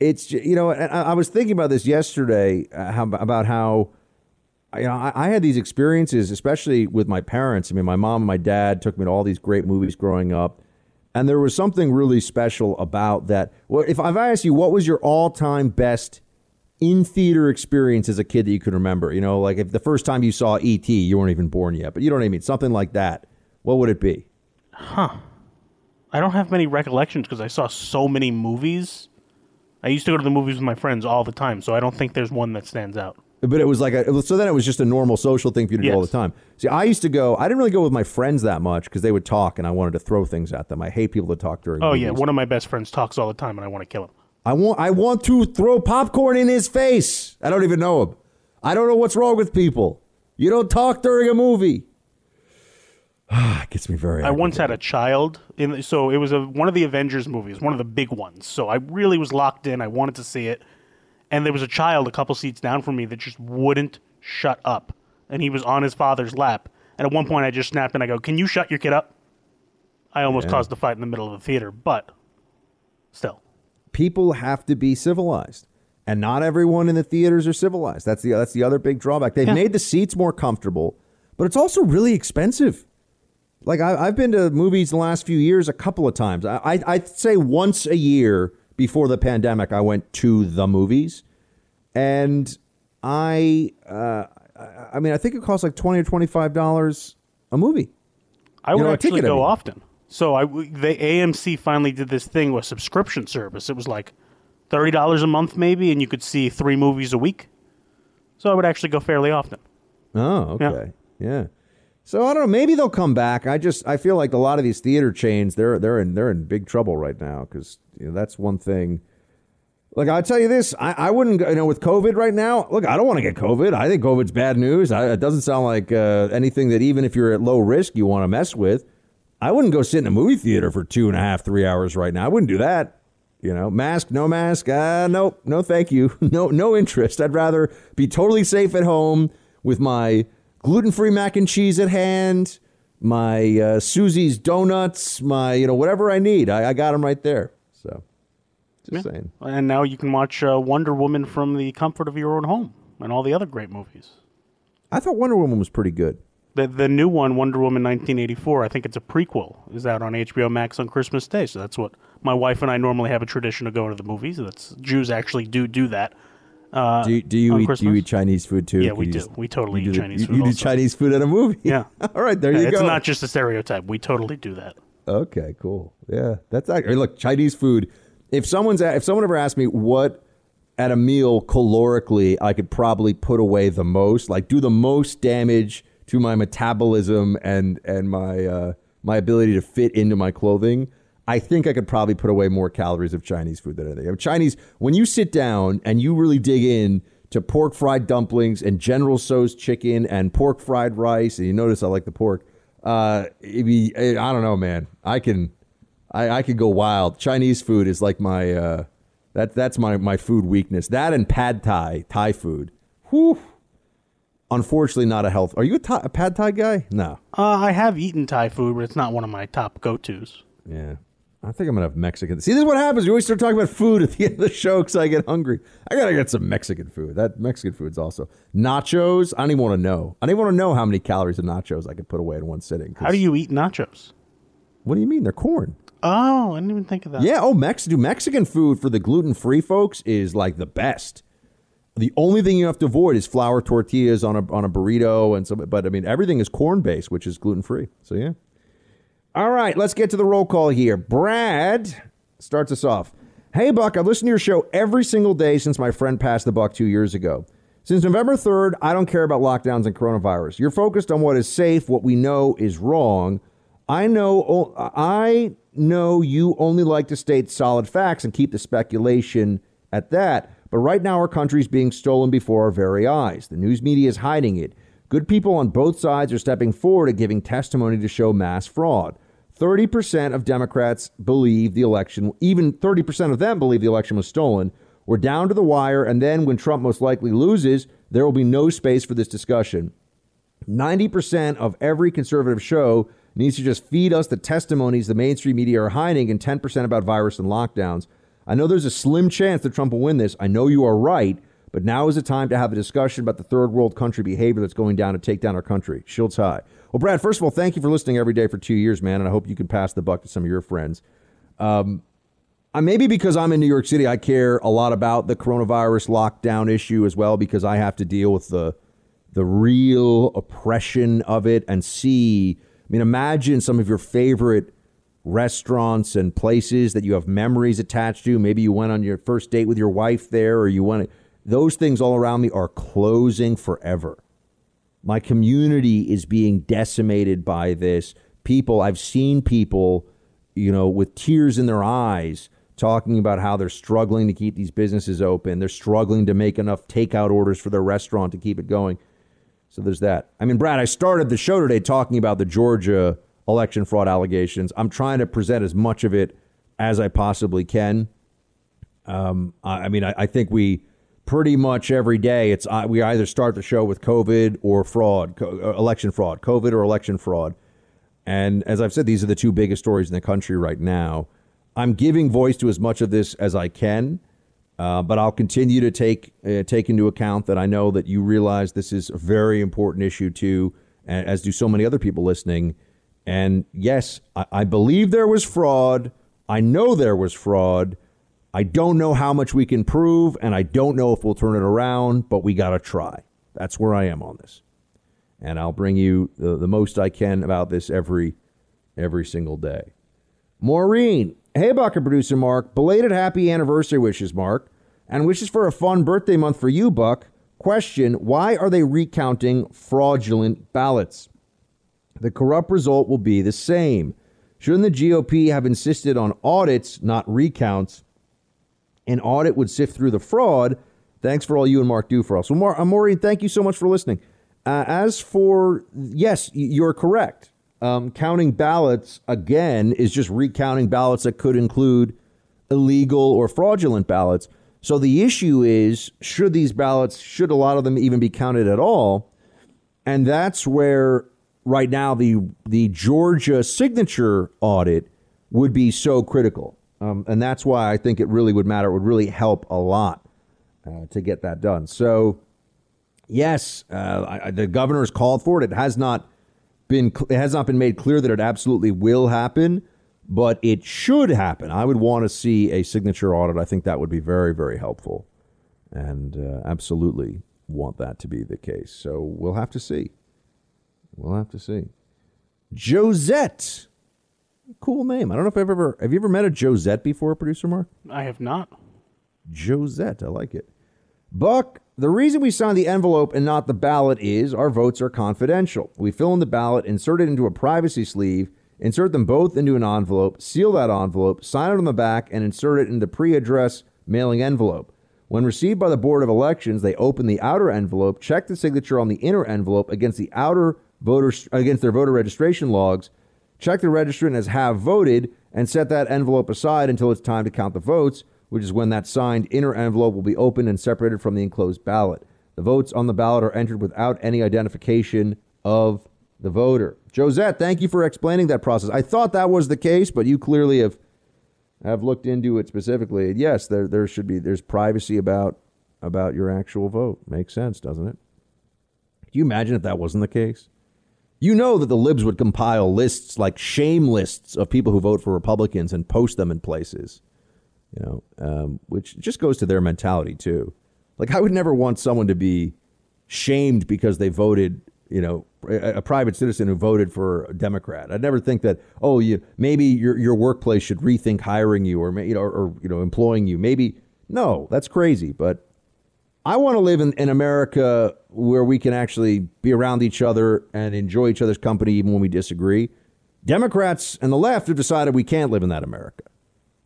it's you know. I, I was thinking about this yesterday uh, how, about how you know I, I had these experiences, especially with my parents. I mean, my mom and my dad took me to all these great movies growing up, and there was something really special about that. Well, if I've asked you, what was your all-time best in theater experience as a kid that you can remember? You know, like if the first time you saw E.T., you weren't even born yet, but you know what I mean? Something like that. What would it be?
Huh. I don't have many recollections because I saw so many movies. I used to go to the movies with my friends all the time, so I don't think there's one that stands out.
But it was like a so then it was just a normal social thing for you to do all the time. See, I used to go. I didn't really go with my friends that much because they would talk, and I wanted to throw things at them. I hate people that talk during.
Oh yeah, one of my best friends talks all the time, and I want to kill him.
I want I want to throw popcorn in his face. I don't even know him. I don't know what's wrong with people. You don't talk during a movie. Ah, it gets me very.
I once had a child in, so it was a one of the Avengers movies, one of the big ones. So I really was locked in. I wanted to see it, and there was a child a couple seats down from me that just wouldn't shut up, and he was on his father's lap. And at one point, I just snapped and I go, "Can you shut your kid up?" I almost
Yeah.
caused a fight in the middle of the theater, but still.
people have to be civilized, and not everyone in the theaters are civilized. That's the that's the other big drawback. They've made the seats more comfortable, but it's also really expensive. Like I, I've been to movies the last few years a couple of times. I, I I'd say once a year before the pandemic, I went to the movies, and I uh, I- I mean I think it costs like twenty or twenty five dollars a movie.
I
You
would
know,
actually
ticket, I
go
mean.
often. So I the AMC finally did this thing with subscription service. It was like thirty dollars a month, maybe, and you could see three movies a week. So I would actually go fairly often.
Oh, okay. Yeah. So I don't know. Maybe they'll come back. I just I feel like a lot of these theater chains they're they're in they're in big trouble right now because you know, that's one thing. Like I'll tell you this. I, I wouldn't you know with COVID right now. Look, I don't want to get COVID. I think COVID's bad news. I, it doesn't sound like uh, anything that even if you're at low risk you want to mess with. I wouldn't go sit in a movie theater for two and a half three hours right now. I wouldn't do that. You know, mask, no mask. Uh, nope, no, thank you. [LAUGHS] No, no interest. I'd rather be totally safe at home with my gluten-free mac and cheese at hand, my uh, Susie's donuts, my you know whatever I need. I, I got them right there. So, just saying.
And now you can watch uh, Wonder Woman from the comfort of your own home and all the other great movies.
I thought Wonder Woman was pretty good.
The the new one, Wonder Woman 1984, I think it's a prequel, is out on HBO Max on Christmas Day. So that's what my wife and I normally have a tradition of going to the movies. That's Jews actually do do that. Uh,
Do you, do you eat do you eat Chinese food too?
Yeah, we do.
just-
We totally eat
the-
Chinese
you,
food
You do. Chinese food at a movie.
Yeah. [LAUGHS]
All right, there
Yeah,
you
it's
go.
It's not just a stereotype. We totally do that.
Okay, cool. Yeah, that's actually look Chinese food. If someone's if someone ever asked me what at a meal calorically I could probably put away the most, like do the most damage to my metabolism and and my uh, my ability to fit into my clothing, I think I could probably put away more calories of Chinese food than anything. I mean, Chinese, when you sit down and you really dig in to pork fried dumplings and General Tso's chicken and pork fried rice, and you notice I like the pork. Uh, it'd be, I don't know, man. I can, I, I could go wild. Chinese food is like my, uh, that that's my my food weakness. That and pad thai, Thai food. Whew. Unfortunately, not a health. Are you a, thai, a pad thai guy? No.
Uh, I have eaten Thai food, but it's not one of my top go tos.
Yeah. I think I'm gonna have Mexican. See, this is what happens. We always start talking about food at the [LAUGHS] end of the show because I get hungry. I gotta get some Mexican food. That Mexican food's also nachos. I don't even want to know. I don't even want to know how many calories of nachos I could put away in one sitting.
How do you eat nachos?
What do you mean? They're corn.
Oh, I didn't even think of that.
Yeah. Oh, Mex. Do Mexican food for the gluten free folks is like the best. The only thing you have to avoid is flour tortillas on a on a burrito and some. But I mean, everything is corn based, which is gluten free. So yeah. All right, let's get to the roll call here. Brad starts us off. Hey, Buck, I've listened to your show every single day since my friend passed the buck two years ago. Since November 3rd, I don't care about lockdowns and coronavirus. You're focused on what is safe, what we know is wrong. I know I know you only like to state solid facts and keep the speculation at that. But right now our country's being stolen before our very eyes. The news media is hiding it. Good people on both sides are stepping forward and giving testimony to show mass fraud. 30% of Democrats believe the election, even 30% of them believe the election was stolen. We're down to the wire, and then when Trump most likely loses, there will be no space for this discussion. 90% of every conservative show needs to just feed us the testimonies the mainstream media are hiding and 10% about virus and lockdowns. I know there's a slim chance that Trump will win this. I know you are right, but now is the time to have a discussion about the third world country behavior that's going down to take down our country. Shields high. Well, Brad, first of all, thank you for listening every day for two years, man, and I hope you can pass the buck to some of your friends. Um, maybe because I'm in New York City, I care a lot about the coronavirus lockdown issue as well because I have to deal with the the real oppression of it and see. I mean, imagine some of your favorite restaurants and places that you have memories attached to. Maybe you went on your first date with your wife there, or you went. Those things all around me are closing forever. My community is being decimated by this. People, I've seen people, you know, with tears in their eyes talking about how they're struggling to keep these businesses open. They're struggling to make enough takeout orders for their restaurant to keep it going. So there's that. I mean, Brad, I started the show today talking about the Georgia election fraud allegations. I'm trying to present as much of it as I possibly can. Um, I, I mean, I, I think we pretty much every day it's uh, we either start the show with COVID or fraud, uh, election fraud, COVID or election fraud. And as I've said, these are the two biggest stories in the country right now. I'm giving voice to as much of this as I can, uh, but I'll continue to take uh, take into account that I know that you realize this is a very important issue too, as do so many other people listening. And yes, I, I believe there was fraud. I know there was fraud. I don't know how much we can prove, and I don't know if we'll turn it around, but we got to try. That's where I am on this. And I'll bring you the, the most I can about this every every single day. Maureen, hey, Buck and producer Mark, belated happy anniversary wishes, Mark, and wishes for a fun birthday month for you, Buck. Question Why are they recounting fraudulent ballots? The corrupt result will be the same. Shouldn't the GOP have insisted on audits, not recounts? An audit would sift through the fraud. Thanks for all you and Mark do for us. Well, Mar- uh, Maureen, thank you so much for listening. Uh, as for, yes, you're correct. Um, counting ballots, again, is just recounting ballots that could include illegal or fraudulent ballots. So the issue is should these ballots, should a lot of them even be counted at all? And that's where right now the the Georgia signature audit would be so critical. Um, and that's why I think it really would matter. It would really help a lot uh, to get that done. So, yes, uh, I, the governor has called for it. It has not been it has not been made clear that it absolutely will happen, but it should happen. I would want to see a signature audit. I think that would be very very helpful, and uh, absolutely want that to be the case. So we'll have to see. We'll have to see. Josette. Cool name. I don't know if I've ever have you ever met a Josette before, producer Mark?
I have not.
Josette. I like it. Buck, the reason we sign the envelope and not the ballot is our votes are confidential. We fill in the ballot, insert it into a privacy sleeve, insert them both into an envelope, seal that envelope, sign it on the back, and insert it in the pre address mailing envelope. When received by the Board of Elections, they open the outer envelope, check the signature on the inner envelope against the outer voter against their voter registration logs, check the registrant as have voted, and set that envelope aside until it's time to count the votes, which is when that signed inner envelope will be opened and separated from the enclosed ballot. The votes on the ballot are entered without any identification of the voter. Josette, thank you for explaining that process. I thought that was the case, but you clearly have have looked into it specifically. Yes, there there should be there's privacy about about your actual vote. Makes sense, doesn't it? Can you imagine if that wasn't the case? You know that the libs would compile lists like shame lists of people who vote for Republicans and post them in places. You know, um, which just goes to their mentality too. Like I would never want someone to be shamed because they voted you know, a, a, private citizen who voted for a Democrat. I'd never think that, oh, you maybe your your workplace should rethink hiring you or you know or, or you know employing you. Maybe no, that's crazy. But I want to live in, in America where we can actually be around each other and enjoy each other's company even when we disagree. Democrats and the left have decided we can't live in that America.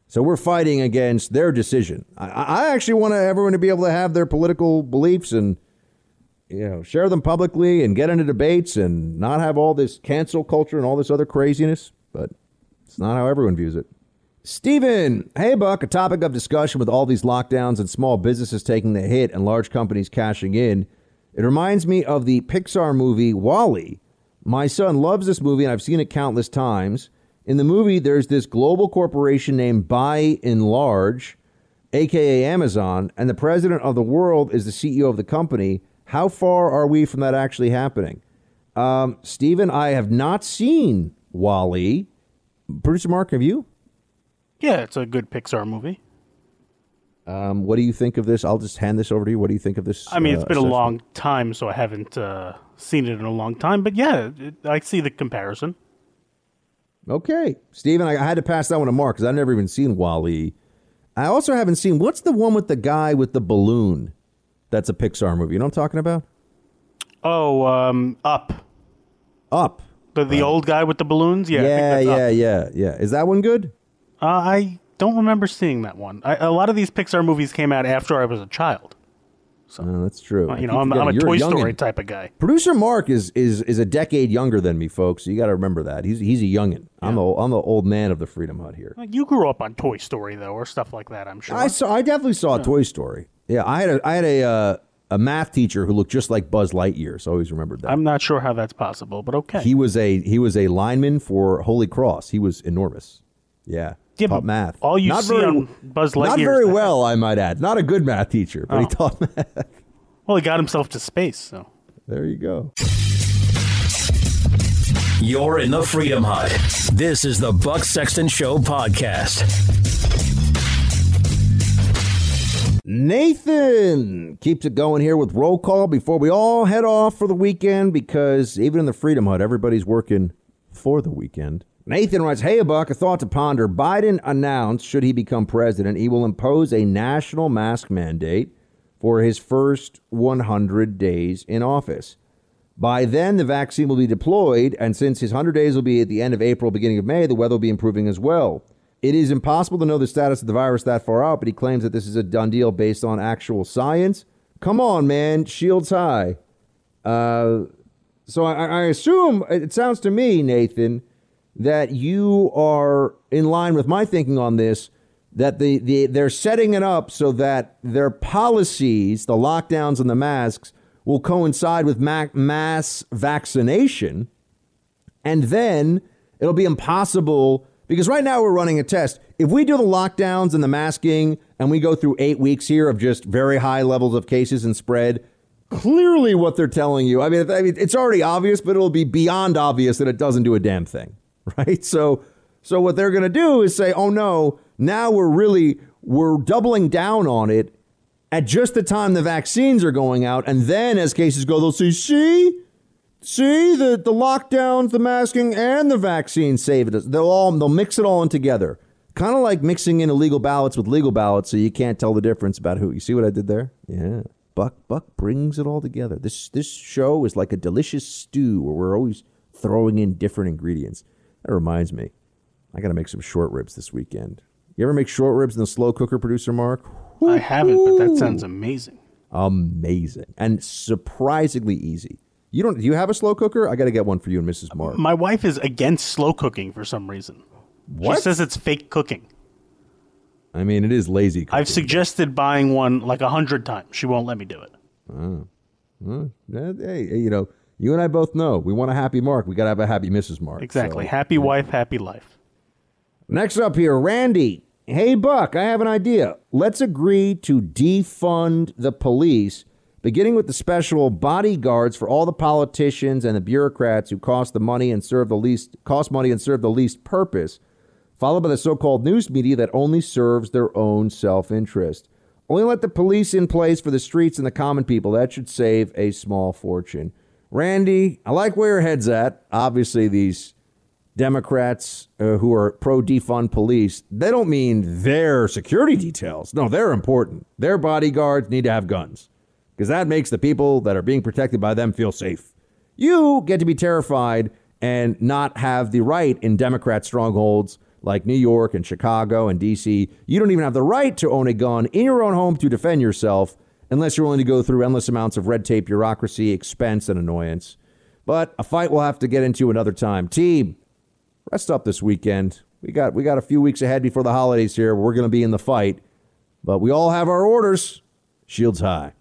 So we're fighting against their decision. I, I actually want everyone to be able to have their political beliefs and you know, share them publicly and get into debates and not have all this cancel culture and all this other craziness. But it's not how everyone views it. Stephen, hey, Buck, a topic of discussion with all these lockdowns and small businesses taking the hit and large companies cashing in. It reminds me of the Pixar movie WALL-E. My son loves this movie, and I've seen it countless times. In the movie, there's this global corporation named Buy n Large, aka Amazon, and the president of the world is the CEO of the company. How far are we from that actually happening? Um, Stephen, I have not seen WALL-E. Producer Mark, have you?
Yeah, it's a good Pixar movie.
Um, what do you think of this? I'll just hand this over to you. What do you think of this?
I mean, it's
uh,
been a long time, so I haven't uh, seen it in a long time. But yeah, it, I see the comparison.
Okay, Stephen, I, I had to pass that one to Mark because I've never even seen WALL-E. I also haven't seen what's the one with the guy with the balloon? That's a Pixar movie. You know what I'm talking about?
Oh, um, Up.
Up.
The the old guy with the balloons. Yeah. I think
yeah,
Up.
yeah, yeah, yeah. Is that one good?
Uh, I don't remember seeing that one. I, a lot of these Pixar movies came out after I was a child.
So that's true.
Uh,
I
you know,
keep
I'm, I'm a.
You're
Toy
youngin'.
Story type of guy.
Producer Mark is is is a decade younger than me, folks. So you got to remember that he's he's a youngin. I'm the I'm the old man of the Freedom Hut here.
You grew up on Toy Story though, or stuff like that. I'm sure.
I saw. I definitely saw Toy Story. Yeah, I had a I had a uh, a math teacher who looked just like Buzz Lightyear. So I always remembered that.
I'm not sure how that's possible, but okay.
He was a he was a lineman for Holy Cross. He was enormous. Yeah.
Yeah,
taught math.
all you
not
see
very,
on Buzz
Not very
is
well, I might add. Not a good math teacher, but he
Oh.
taught [LAUGHS] math.
Well, he got himself to space, so.
There you go.
You're in the Freedom Hut. This is the Buck Sexton Show podcast.
Nathan keeps it going here with roll call before we all head off for the weekend because even in the Freedom Hut, everybody's working for the weekend. Nathan writes, Hey, Buck, a thought to ponder. Biden announced, should he become president, he will impose a national mask mandate for his first 100 days in office. By then, the vaccine will be deployed, and since his 100 days will be at the end of April, beginning of May, the weather will be improving as well. It is impossible to know the status of the virus that far out, but he claims that this is a done deal based on actual science. Come on, man, shields high. Uh, so I, I assume it sounds to me, Nathan, that you are in line with my thinking on this. That the, the they're setting it up so that their policies, the lockdowns and the masks, will coincide with ma- mass vaccination, and then it'll be impossible because right now we're running a test. If we do the lockdowns and the masking, and we go through eight weeks here of just very high levels of cases and spread, clearly what they're telling you. I mean, I mean, it's already obvious, but it'll be beyond obvious that it doesn't do a damn thing, [LAUGHS] right? So, so what they're going to do is say, "Oh no, now we're really we're doubling down on it at just the time the vaccines are going out, and then as cases go, they'll say, see." See the the lockdowns, the masking, and the vaccine saved us. They'll all they'll mix it all in together, kind of like mixing in illegal ballots with legal ballots, so you can't tell the difference about who. You see what I did there? Yeah. Buck Buck brings it all together. This this show is like a delicious stew where we're always throwing in different ingredients. That reminds me, I got to make some short ribs this weekend. You ever make short ribs in the slow cooker, producer Mark?
I haven't, but that sounds amazing.
Amazing and surprisingly easy. You don't? Do you have a slow cooker? I got to get one for you and Mrs. Mark.
My wife is against slow cooking for some reason.
What?
She says it's fake cooking.
I mean, it is lazy. Cooking.
I've suggested buying one like a hundred times. She won't let me do it. Ah.
Oh. Well, hey, you know, you and I both know we want a happy Mark. We got to have a happy Mrs. Mark.
Exactly.
So-
Happy wife, happy life.
Next up here, Randy. Hey, Buck, I have an idea. Let's agree to defund the police, beginning with the special bodyguards for all the politicians and the bureaucrats who cost the money and serve the least cost money and serve the least purpose, followed by the so-called news media that only serves their own self-interest. Only let the police in place for the streets and the common people. That should save a small fortune. Randy, I like where your head's at. Obviously, these Democrats uh, who are pro defund police, they don't mean their security details. No, they're important. Their bodyguards need to have guns because that makes the people that are being protected by them feel safe. You get to be terrified and not have the right in Democrat strongholds like New York and Chicago and DC. You don't even have the right to own a gun in your own home to defend yourself unless you're willing to go through endless amounts of red tape, bureaucracy, expense, and annoyance. But a fight we'll have to get into another time. Team, rest up this weekend. We got we got a few weeks ahead before the holidays here. We're going to be in the fight, but we all have our orders. Shields high.